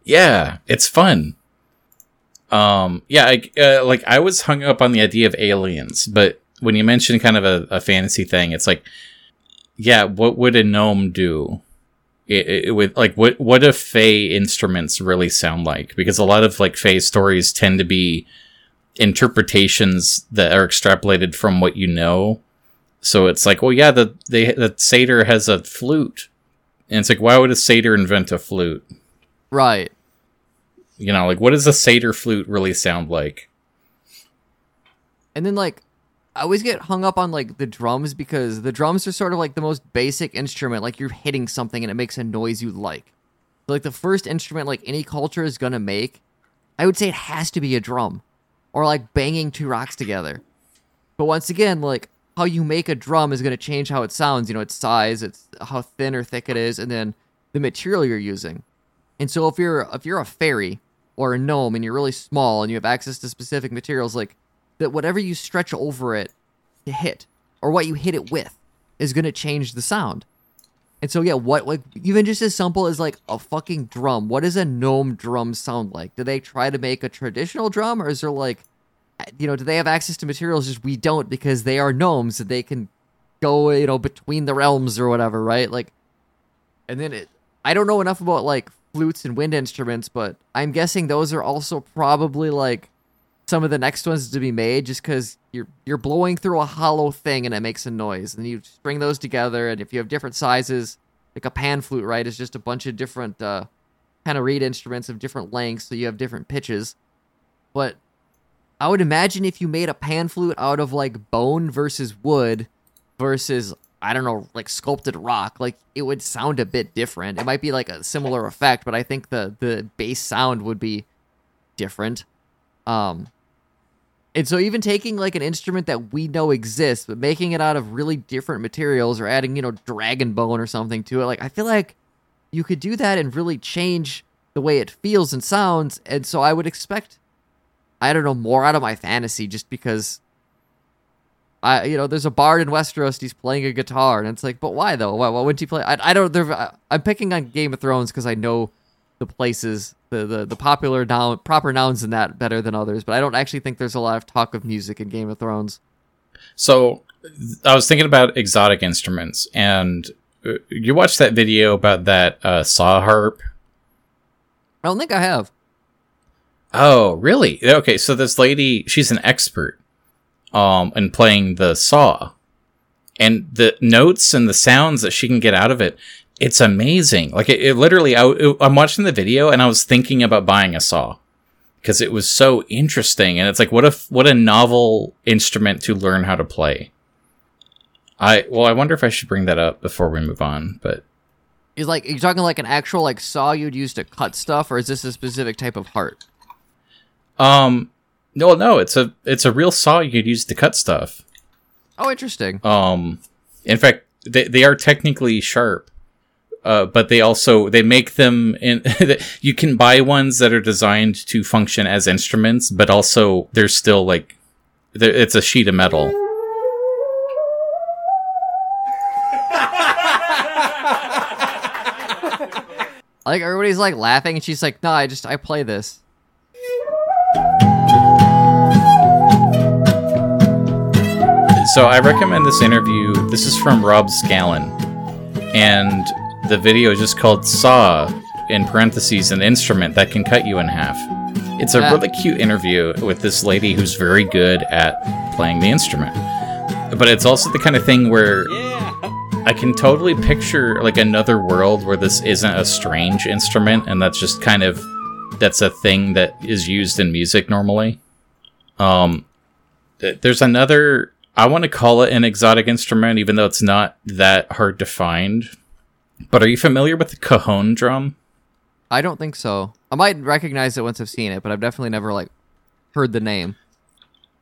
Yeah, it's fun. Um, yeah, I, uh, like I was hung up on the idea of aliens, but when you mention kind of a, a fantasy thing, it's like, yeah, what would a gnome do? It, it, with like what what do Fey instruments really sound like? Because a lot of like Fey stories tend to be interpretations that are extrapolated from what you know. So it's like, well, yeah, the they the satyr has a flute, and it's like, why would a satyr invent a flute? Right. You know, like what does a satyr flute really sound like? And then like I always get hung up on like the drums because the drums are sort of like the most basic instrument. Like you're hitting something and it makes a noise you like. like the first instrument like any culture is gonna make, I would say it has to be a drum, or like banging two rocks together. But once again, like how you make a drum is gonna change how it sounds. You know, its size, its how thin or thick it is, and then the material you're using. And so if you're if you're a fairy or a gnome and you're really small and you have access to specific materials, like that whatever you stretch over it to hit or what you hit it with is going to change the sound. And so yeah, what like even just as simple as like a fucking drum. What does a gnome drum sound like? Do they try to make a traditional drum or is there like you know, do they have access to materials just we don't because they are gnomes that they can go, you know, between the realms or whatever, right? Like and then it I don't know enough about like flutes and wind instruments, but I'm guessing those are also probably like some of the next ones to be made just because you're you're blowing through a hollow thing and it makes a noise. And you string those together, and if you have different sizes, like a pan flute, right, is just a bunch of different uh, kind of reed instruments of different lengths, so you have different pitches. But I would imagine if you made a pan flute out of like bone versus wood versus I don't know, like sculpted rock, like it would sound a bit different. It might be like a similar effect, but I think the the bass sound would be different. Um and so even taking like an instrument that we know exists, but making it out of really different materials or adding, you know, dragon bone or something to it, like I feel like you could do that and really change the way it feels and sounds. And so I would expect I don't know, more out of my fantasy just because I, you know, there's a bard in Westeros. He's playing a guitar, and it's like, but why though? Why, why wouldn't he play? I, I don't. there- I'm picking on Game of Thrones because I know the places, the the, the popular noun, proper nouns in that better than others. But I don't actually think there's a lot of talk of music in Game of Thrones. So I was thinking about exotic instruments, and uh, you watched that video about that uh, saw harp. I don't think I have. Oh, really? Okay, so this lady, she's an expert um in playing the saw. And the notes and the sounds that she can get out of it, it's amazing. Like it, it literally I, I'm watching the video and I was thinking about buying a saw because it was so interesting and it's like what if what a novel instrument to learn how to play. I well, I wonder if I should bring that up before we move on, but Is like you're talking like an actual like saw you'd use to cut stuff, or is this a specific type of heart? um no, no, it's a it's a real saw you could use to cut stuff. Oh, interesting. Um, in fact, they they are technically sharp, uh, but they also they make them in. you can buy ones that are designed to function as instruments, but also they're still like, they're, it's a sheet of metal. Like everybody's like laughing, and she's like, "No, I just I play this." So I recommend this interview. This is from Rob Scallon, and the video is just called "Saw" in parentheses an instrument that can cut you in half. It's a Yeah. really cute interview with this lady who's very good at playing the instrument. But it's also the kind of thing where I can totally picture like another world where this isn't a strange instrument and that's just kind of that's a thing that is used in music normally. Um there's another I want to call it an exotic instrument even though it's not that hard to find. But are you familiar with the cajon drum? I don't think so. I might recognize it once I've seen it, but I've definitely never like heard the name.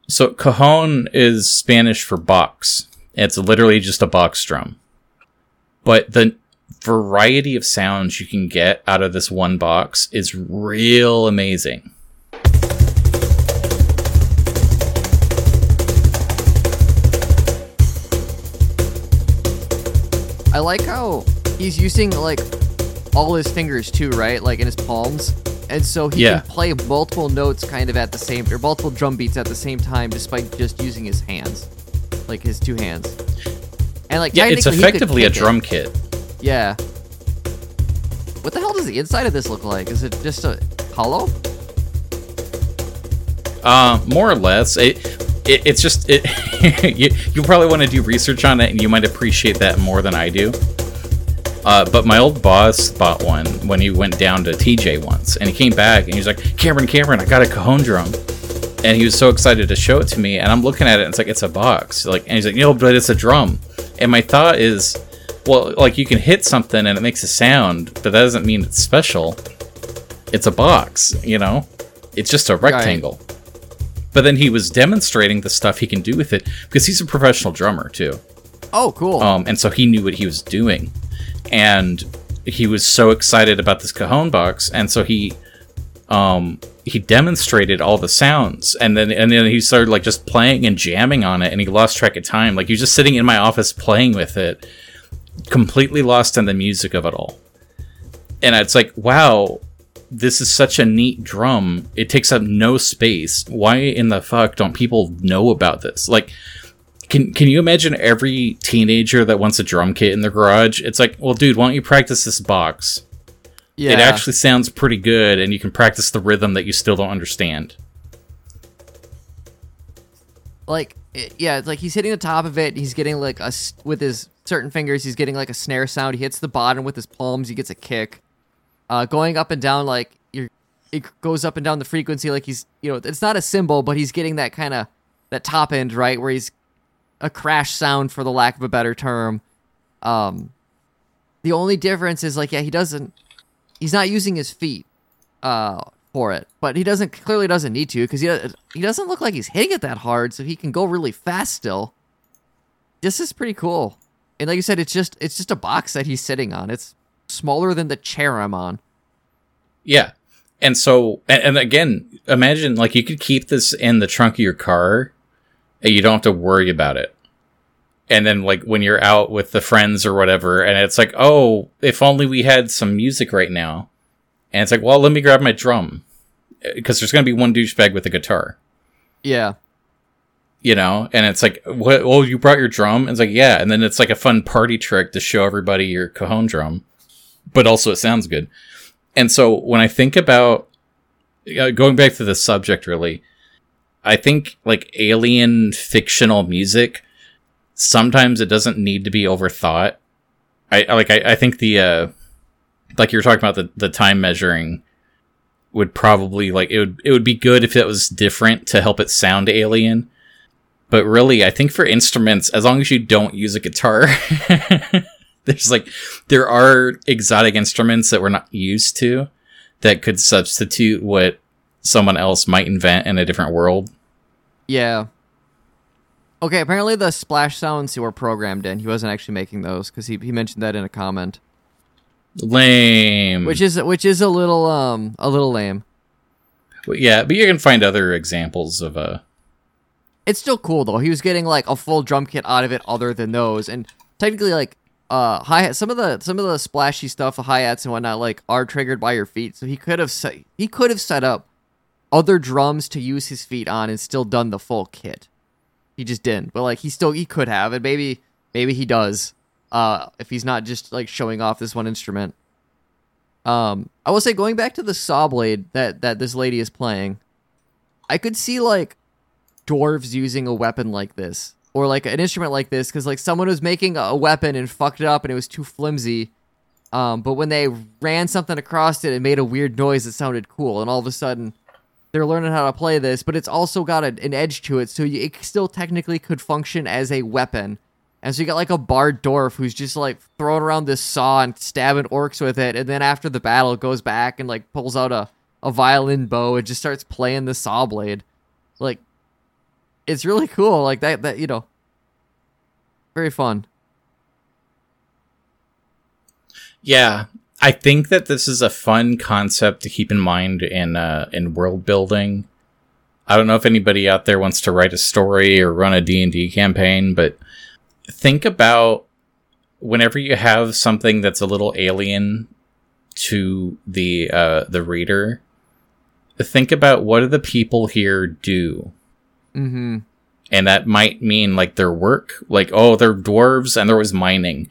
So cajon is Spanish for box. It's literally just a box drum. But the variety of sounds you can get out of this one box is real amazing. I like how he's using like all his fingers too, right? Like in his palms. And so he Yeah. can play multiple notes kind of at the same or multiple drum beats at the same time despite just using his hands. Like his two hands. And like Yeah, it's technically he could effectively a kick it. drum kit. Yeah. What the hell does the inside of this look like? Is it just a hollow? Uh, more or less. It, it it's just it. you you probably want to do research on it, and you might appreciate that more than I do. Uh, but my old boss bought one when he went down to TJ once, and he came back and he was like, "Cameron, Cameron, I got a cajon drum," and he was so excited to show it to me. And I'm looking at it, and it's like it's a box, like, and he's like, "No, but it's a drum." And my thought is, well, like you can hit something and it makes a sound, but that doesn't mean it's special. It's a box, you know. It's just a rectangle. But then he was demonstrating the stuff he can do with it because he's a professional drummer too. Oh, cool. Um, and so he knew what he was doing. And he was so excited about this cajon box, and so he um he demonstrated all the sounds and then and then he started like just playing and jamming on it and he lost track of time. Like he was just sitting in my office playing with it, completely lost in the music of it all. And it's like, wow, this is such a neat drum. It takes up no space. Why in the fuck don't people know about this? Like, can can you imagine every teenager that wants a drum kit in their garage? It's like, well, dude, why don't you practice this box? yeah. It actually sounds pretty good, and you can practice the rhythm that you still don't understand. like it, yeah, it's like he's hitting the top of it. He's getting like a with his certain fingers. He's getting like a snare sound. He hits the bottom with his palms. He gets a kick. Uh, going up and down like you're, it goes up and down the frequency. Like he's you know it's not a cymbal, but he's getting that kind of that top end right where he's a crash sound for the lack of a better term. Um, the only difference is like yeah he doesn't he's not using his feet uh for it but he doesn't clearly doesn't need to because he, he doesn't look like he's hitting it that hard so he can go really fast still. This is pretty cool. And like you said it's just it's just a box that he's sitting on. It's smaller than the chair i'm on. Yeah, and so and, and again, imagine like you could keep this in the trunk of your car, and you don't have to worry about it. And then like when you're out with the friends or whatever, and it's like, oh, if only we had some music right now. And it's like, well, let me grab my drum because there's going to be one douchebag with a guitar, Yeah. you know. And it's like, what? Oh, you brought your drum? And it's like, yeah. And then it's like a fun party trick to show everybody your cajon drum, but also it sounds good. And so when I think about uh, going back to the subject, really, I think like alien fictional music sometimes it doesn't need to be overthought. I like I, I think the uh like you were talking about the, the time measuring would probably like it would it would be good if it was different to help it sound alien. But really, I think for instruments, as long as you don't use a guitar, there's like there are exotic instruments that we're not used to that could substitute what someone else might invent in a different world. Yeah. Okay, apparently the splash sounds were programmed in. He wasn't actually making those because he, he mentioned that in a comment, Lame. which is which is a little um a little lame. Well, yeah, but you can find other examples of uh It's still cool though. He was getting like a full drum kit out of it, other than those, and technically like uh hi some of the some of the splashy stuff, the hi hats and whatnot, like are triggered by your feet. So he could have set he could have set up other drums to use his feet on and still done the full kit. He just didn't, but like he still he could have, and maybe maybe he does. Uh, if he's not just like showing off this one instrument. Um, I will say going back to the saw blade that that this lady is playing, I could see like dwarves using a weapon like this or like an instrument like this because like someone was making a weapon and fucked it up and it was too flimsy um, but when they ran something across it it made a weird noise that sounded cool and all of a sudden they're learning how to play this but it's also got a, an edge to it so you, it still technically could function as a weapon. And so you got like a bard dwarf who's just like throwing around this saw and stabbing orcs with it and then after the battle goes back and like pulls out a, a violin bow and just starts playing the saw blade. Like it's really cool. Like that that you know very fun. Yeah, I think that this is a fun concept to keep in mind in uh, in world building. I don't know if anybody out there wants to write a story or run a D&D campaign, but think about whenever you have something that's a little alien to the uh, the reader, think about what do the people here do? mm-hmm and that might mean like their work like oh they're dwarves and there was mining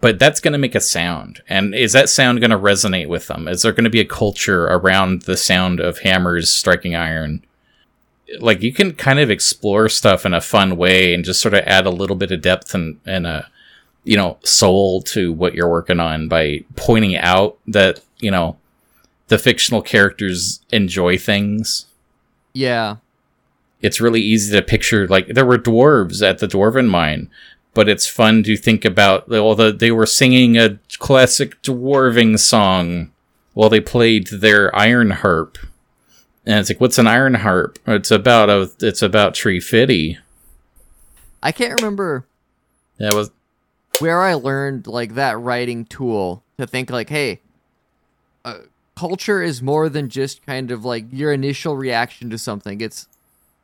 but that's going to make a sound. And is that sound going to resonate with them? Is there going to be a culture around the sound of hammers striking iron? Like you can kind of explore stuff in a fun way and just sort of add a little bit of depth and, and a you know soul to what you're working on by pointing out that you know the fictional characters enjoy things. Yeah. It's really easy to picture like there were dwarves at the dwarven mine but it's fun to think about the, they were singing a classic dwarving song while they played their iron harp. And it's like what's an iron harp? It's about a it's about tree fitty. I can't remember that was where i learned like that writing tool to think like hey uh, culture is more than just kind of like your initial reaction to something. It's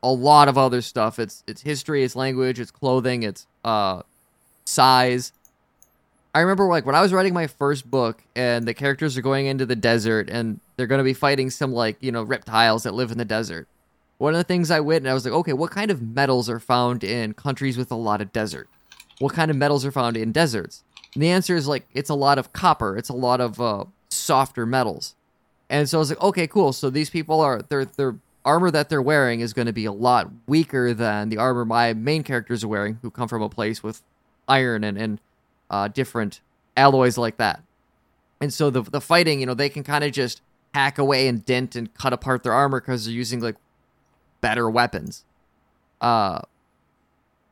a lot of other stuff. It's it's history it's language it's clothing it's uh size. I remember like when i was writing my first book and the characters are going into the desert and they're going to be fighting some like you know reptiles that live in the desert. One of the things i went and i was like okay what kind of metals are found in countries with a lot of desert? What kind of metals are found in deserts? And the answer is like it's a lot of copper. It's a lot of uh, softer metals. And so i was like okay cool. So these people are their their armor that they're wearing is going to be a lot weaker than the armor my main characters are wearing who come from a place with iron and, and uh, different alloys like that and so the, the fighting you know they can kind of just hack away and dent and cut apart their armor because they're using like better weapons uh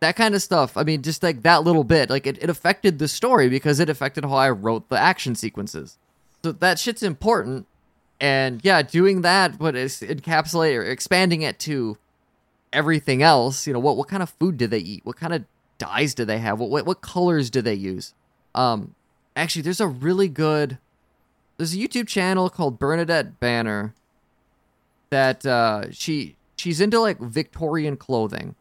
that kind of stuff. I mean, just like that little bit, like it, it affected the story because it affected how I wrote the action sequences. So that shit's important. And yeah, doing that, but it's encapsulate or expanding it to everything else. You know, what what kind of food do they eat? What kind of dyes do they have? What what, what colors do they use? Um, actually, there's a really good. There's a YouTube channel called Bernadette Banner. That uh, she she's into like Victorian clothing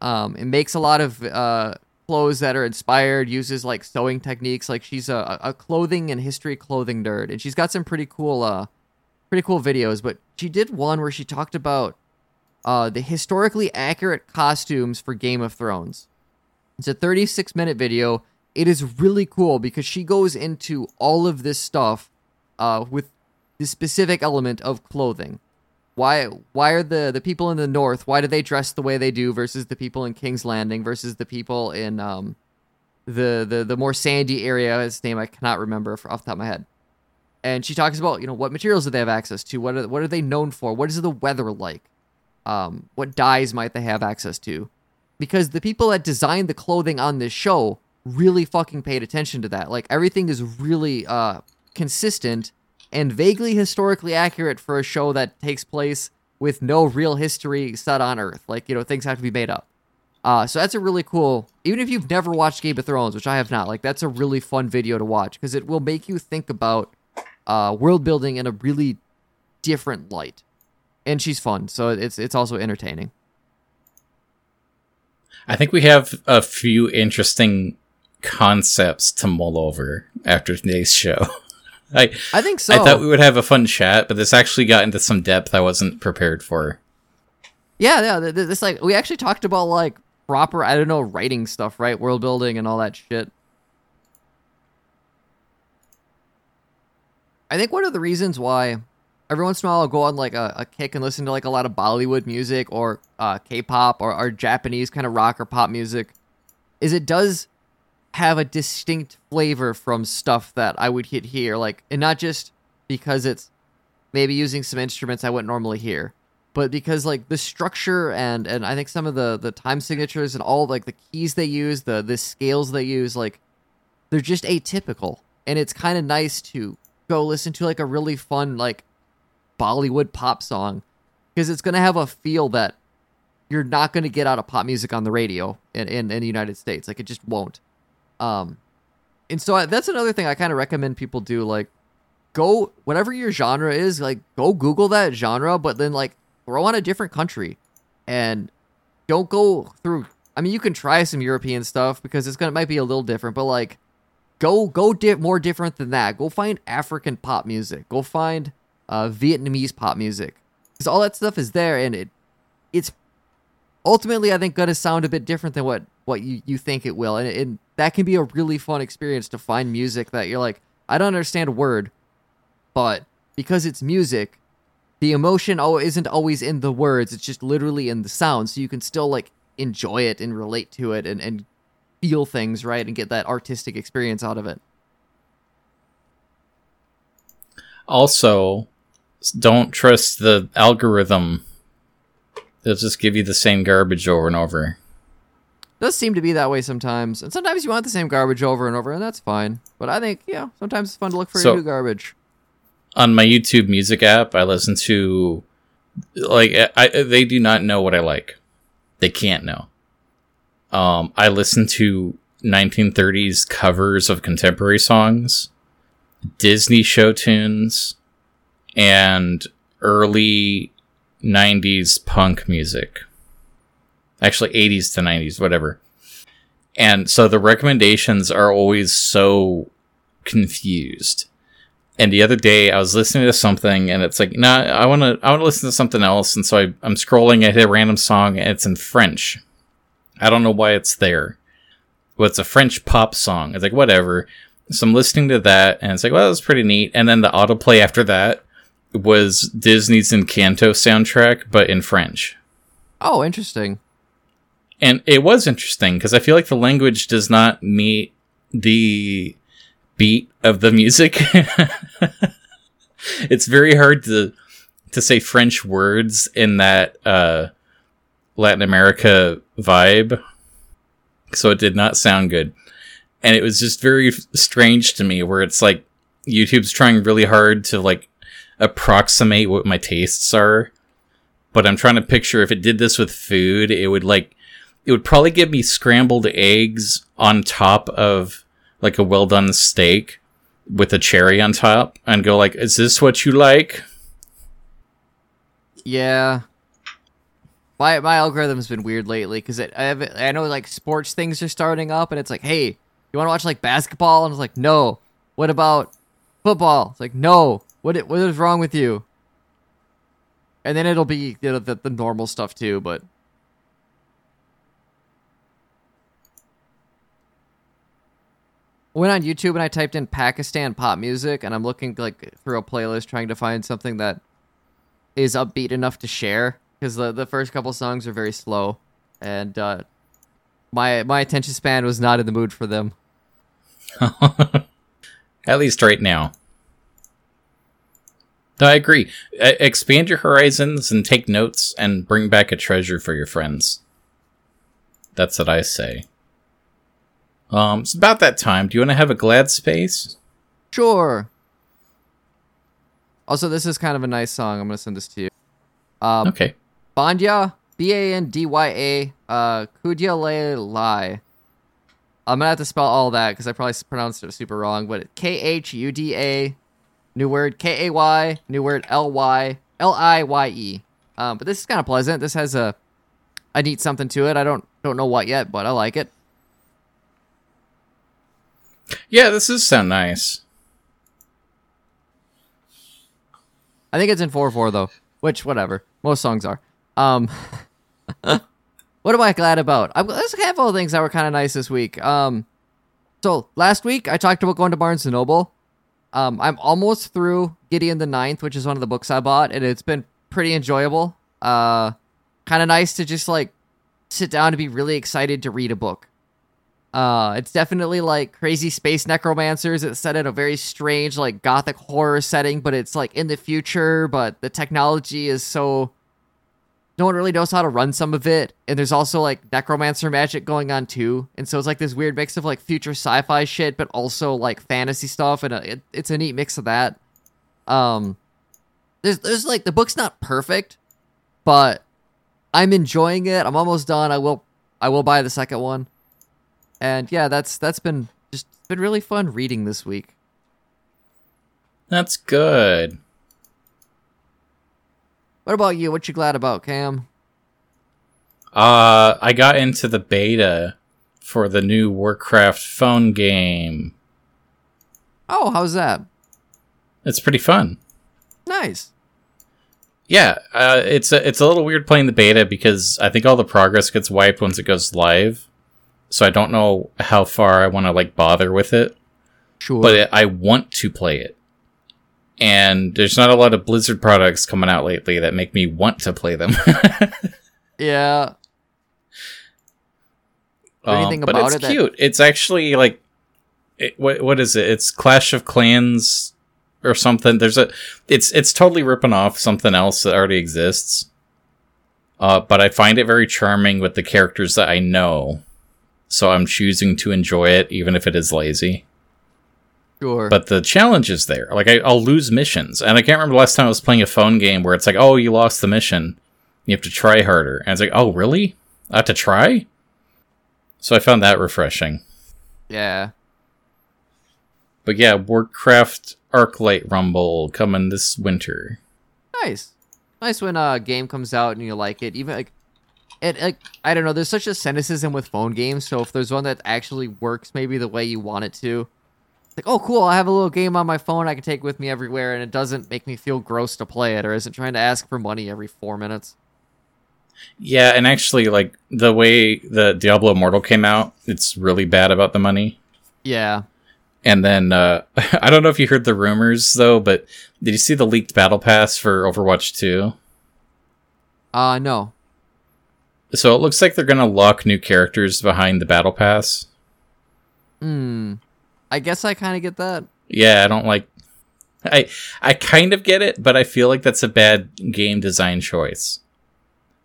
Um, it makes a lot of uh, clothes that are inspired, uses like sewing techniques. Like she's a, a clothing and history clothing nerd, and she's got some pretty cool, uh, pretty cool videos. But she did one where she talked about uh, the historically accurate costumes for Game of Thrones. It's a 36 minute video. It is really cool because she goes into all of this stuff uh, with the specific element of clothing. Why why are the, the people in the north, why do they dress the way they do versus the people in King's Landing versus the people in um, the, the, the more sandy area, his name I cannot remember off the top of my head. And she talks about, you know, what materials do they have access to? What are, what are they known for? What is the weather like? Um, what dyes might they have access to? Because the people that designed the clothing on this show really fucking paid attention to that. Like everything is really uh, consistent and vaguely historically accurate for a show that takes place with no real history set on Earth. Like you know, things have to be made up. Uh, so that's a really cool. Even if you've never watched Game of Thrones, which I have not, like that's a really fun video to watch because it will make you think about uh, world building in a really different light. And she's fun, so it's it's also entertaining. I think we have a few interesting concepts to mull over after today's show. I I think so. I thought we would have a fun chat, but this actually got into some depth I wasn't prepared for. Yeah, yeah. th- th- This like we actually talked about like proper I don't know writing stuff, right? World building and all that shit. I think one of the reasons why every once in a while I'll go on like a, a kick and listen to like a lot of Bollywood music or uh, K-pop or, or Japanese kind of rock or pop music is it does have a distinct flavor from stuff that I would hit here, like and not just because it's maybe using some instruments I wouldn't normally hear, but because like the structure and and I think some of the the time signatures and all like the keys they use, the the scales they use, like they're just atypical, and it's kind of nice to go listen to like a really fun like Bollywood pop song because it's gonna have a feel that you're not gonna get out of pop music on the radio in in, in the United States. Like it just won't. Um, and so I, that's another thing I kind of recommend people do. Like, go whatever your genre is, like go Google that genre, but then like throw on a different country, and don't go through. I mean, you can try some European stuff because it's gonna might be a little different, but like go go di- more different than that. Go find African pop music. Go find uh, Vietnamese pop music because all that stuff is there, and it it's ultimately I think gonna sound a bit different than what what you, you think it will, and, and that can be a really fun experience to find music that you're like I don't understand a word, but because it's music, the emotion isn't always in the words. It's just literally in the sound, so you can still like enjoy it and relate to it and and feel things right and get that artistic experience out of it. Also, don't trust the algorithm. They'll just give you the same garbage over and over. does seem to be that way sometimes, and sometimes you want the same garbage over and over, and that's fine. But I think yeah, sometimes it's fun to look for So- new garbage. On my YouTube music app, I listen to like I, I they do not know what I like. They can't know. Um, I listen to 1930s covers of contemporary songs, Disney show tunes, and early 90s punk music. Actually, 80s to 90s, whatever. And so the recommendations are always so confused. And the other day I was listening to something and it's like, nah, I want to, I want to listen to something else. And so I, I'm scrolling, I hit a random song and it's in French. I don't know why it's there. Well, it's a French pop song. It's like, whatever. So I'm listening to that and it's like, well, that's pretty neat. And then the autoplay after that was Disney's Encanto soundtrack, but in French. Oh, interesting. And it was interesting because I feel like the language does not meet the beat of the music. it's very hard to to say French words in that uh, Latin America vibe. So it did not sound good. And it was just very strange to me where it's like YouTube's trying really hard to like approximate what my tastes are. But I'm trying to picture if it did this with food, it would like it would probably give me scrambled eggs on top of like a well done steak with a cherry on top and go like, "Is this what you like?" Yeah. My my algorithm's been weird lately because I have I know like sports things are starting up and it's like, hey, you want to watch like basketball? And it's like, no. What about football? It's like, no. What what is wrong with you? And then it'll be you know, the the normal stuff too, but went on YouTube and I typed in Pakistan pop music, and I'm looking like through a playlist trying to find something that is upbeat enough to share because the the first couple songs are very slow, and uh, my my attention span was not in the mood for them. At least right now. No, I agree. Uh, expand your horizons and take notes and bring back a treasure for your friends. That's what I say. Um, it's about that time. Do you want to have a glad space? Sure. Also, this is kind of a nice song. I'm gonna send this to you. Um, Okay. Bandya, B A N D Y A, uh, Kudya Lai. I'm gonna have to spell all that because I probably pronounced it super wrong. But K H U D A, new word K A Y, new word L Y L I Y E. Um, but this is kind of pleasant. This has a, I need something to it. I don't don't know what yet, but I like it. Yeah, this does sound nice. I think it's in four four though, which whatever. Most songs are. Um, what am I glad about? I'm, there's a handful of things that were kind of nice this week. Um, so last week I talked about going to Barnes and Noble. Um, I'm almost through Gideon the Ninth, which is one of the books I bought, and it's been pretty enjoyable. Uh, kind of nice to just like sit down and be really excited to read a book. Uh, it's definitely like crazy space necromancers. It's set in a very strange, like gothic horror setting, but it's like in the future. But the technology is so no one really knows how to run some of it, and there's also like necromancer magic going on too. And so it's like this weird mix of like future sci-fi shit, but also like fantasy stuff, and uh it, it's a neat mix of that. Um, there's there's like the book's not perfect, but I'm enjoying it. I'm almost done. I will I will buy the second one. And yeah, that's that's been just been really fun reading this week. That's good. What about you? What you glad about, Cam? Uh, I got into the beta for the new Warcraft phone game. Oh, how's that? It's pretty fun. Nice. Yeah, uh, it's a, it's a little weird playing the beta because I think all the progress gets wiped once it goes live. So I don't know how far I want to like bother with it, Sure. but it, I want to play it. And there's not a lot of Blizzard products coming out lately that make me want to play them. yeah. Anything Um, but about it's it that- cute. It's actually like, it, what what is it? It's Clash of Clans or something. There's a, it's it's totally ripping off something else that already exists. Uh, but I find it very charming with the characters that I know, so I'm choosing to enjoy it, even if it is lazy. Sure. But the challenge is there. Like I, I'll lose missions, and I can't remember the last time I was playing a phone game where it's like, oh, you lost the mission, you have to try harder, and it's like, oh, really? I have to try. So I found that refreshing. yeah. But yeah, Warcraft Arclight Rumble coming this winter. Nice. Nice when a game comes out and you like it. Even like it like I don't know, there's such a cynicism with phone games, so if there's one that actually works maybe the way you want it to, like, oh cool, I have a little game on my phone I can take with me everywhere and it doesn't make me feel gross to play it or isn't trying to ask for money every four minutes. Yeah, and actually, like the way the Diablo Immortal came out, it's really bad about the money. Yeah. And then uh, I don't know if you heard the rumors though, but did you see the leaked battle pass for Overwatch 2? Uh no. So it looks like they're gonna lock new characters behind the battle pass. Hmm. I guess I kinda get that. Yeah, I don't like. I I kind of get it, but I feel like that's a bad game design choice.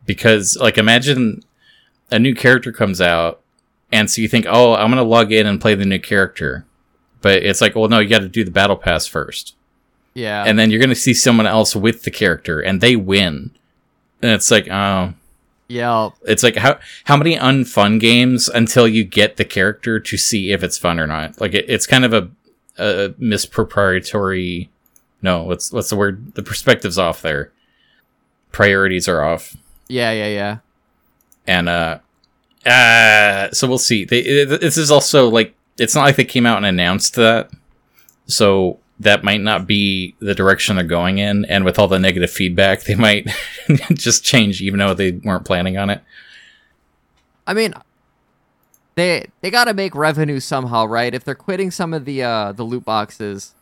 Because like imagine a new character comes out and so you think, "Oh, I'm going to log in and play the new character." But it's like, "Well, no, you got to do the battle pass first. Yeah. And then you're going to see someone else with the character and they win. And it's like, "Oh, yeah. it's like how how many unfun games until you get the character to see if it's fun or not. Like it, it's kind of a, a misproprietary. No, what's what's the word? The perspective's off there. Priorities are off. Yeah, yeah, yeah. and uh, uh, so we'll see. They it, this is also like it's not like they came out and announced that, so that might not be the direction they're going in. And with all the negative feedback, they might just change, even though they weren't planning on it. I mean, they they got to make revenue somehow, right? If they're quitting some of the uh, the loot boxes,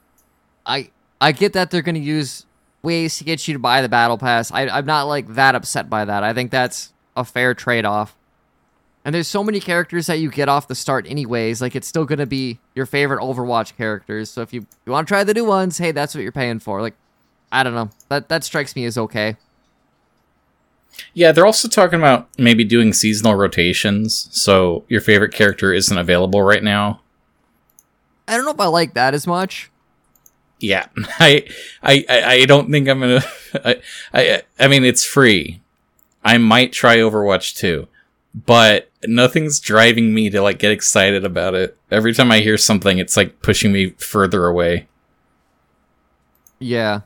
I I get that they're going to use ways to get you to buy the battle pass. I, I'm not like that upset by that. I think that's a fair trade off. And there's so many characters that you get off the start anyways. Like it's still gonna be your favorite Overwatch characters. So if you, you want to try the new ones, hey, that's what you're paying for. Like, I don't know. That that strikes me as okay. Yeah, they're also talking about maybe doing seasonal rotations, so your favorite character isn't available right now. I don't know if I like that as much. Yeah, I I I don't think I'm gonna. I I I mean, it's free. I might try Overwatch 2 but nothing's driving me to like get excited about it. Every time I hear something, it's like pushing me further away. Yeah.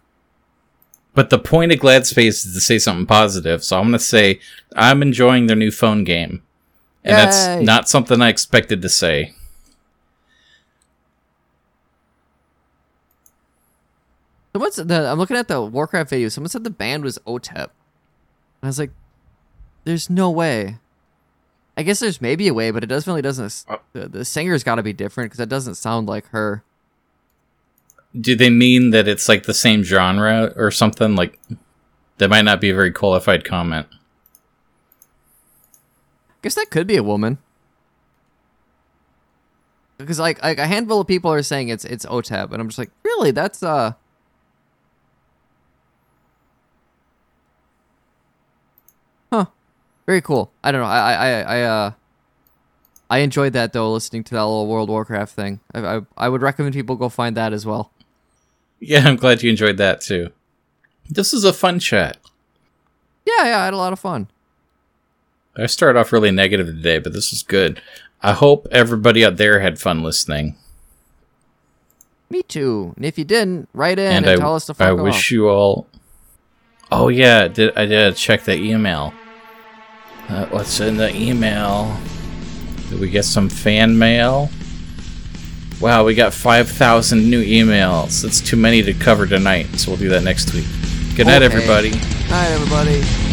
But the point of GladSpace is to say something positive, so I'm gonna say I'm enjoying their new phone game, and Yay. that's not something I expected to say. What's the? I'm looking at the Warcraft video. Someone said the band was OTEP. And I was like, "There's no way." I guess there's maybe a way, but it definitely doesn't. Uh, the, the singer's got to be different because it doesn't sound like her. Do they mean that it's like the same genre or something? Like that might not be a very qualified comment. I guess that could be a woman. Because like like a handful of people are saying it's it's OTEP, and I'm just like, really? That's uh. Very cool. I don't know. I I I uh I enjoyed that though, listening to that little World Warcraft thing. I I, I would recommend people go find that as well. Yeah, I'm glad you enjoyed that too. This is a fun chat. Yeah, yeah, I had a lot of fun. I started off really negative today, but this is good. I hope everybody out there had fun listening. Me too. And if you didn't, write in and, and I, tell us to fuck I wish you all. Oh yeah, did I did check the email? Uh, what's in the email? Did we get some fan mail? Wow, we got 5,000 new emails. That's too many to cover tonight, so we'll do that next week. Good night, okay. everybody. Night, everybody.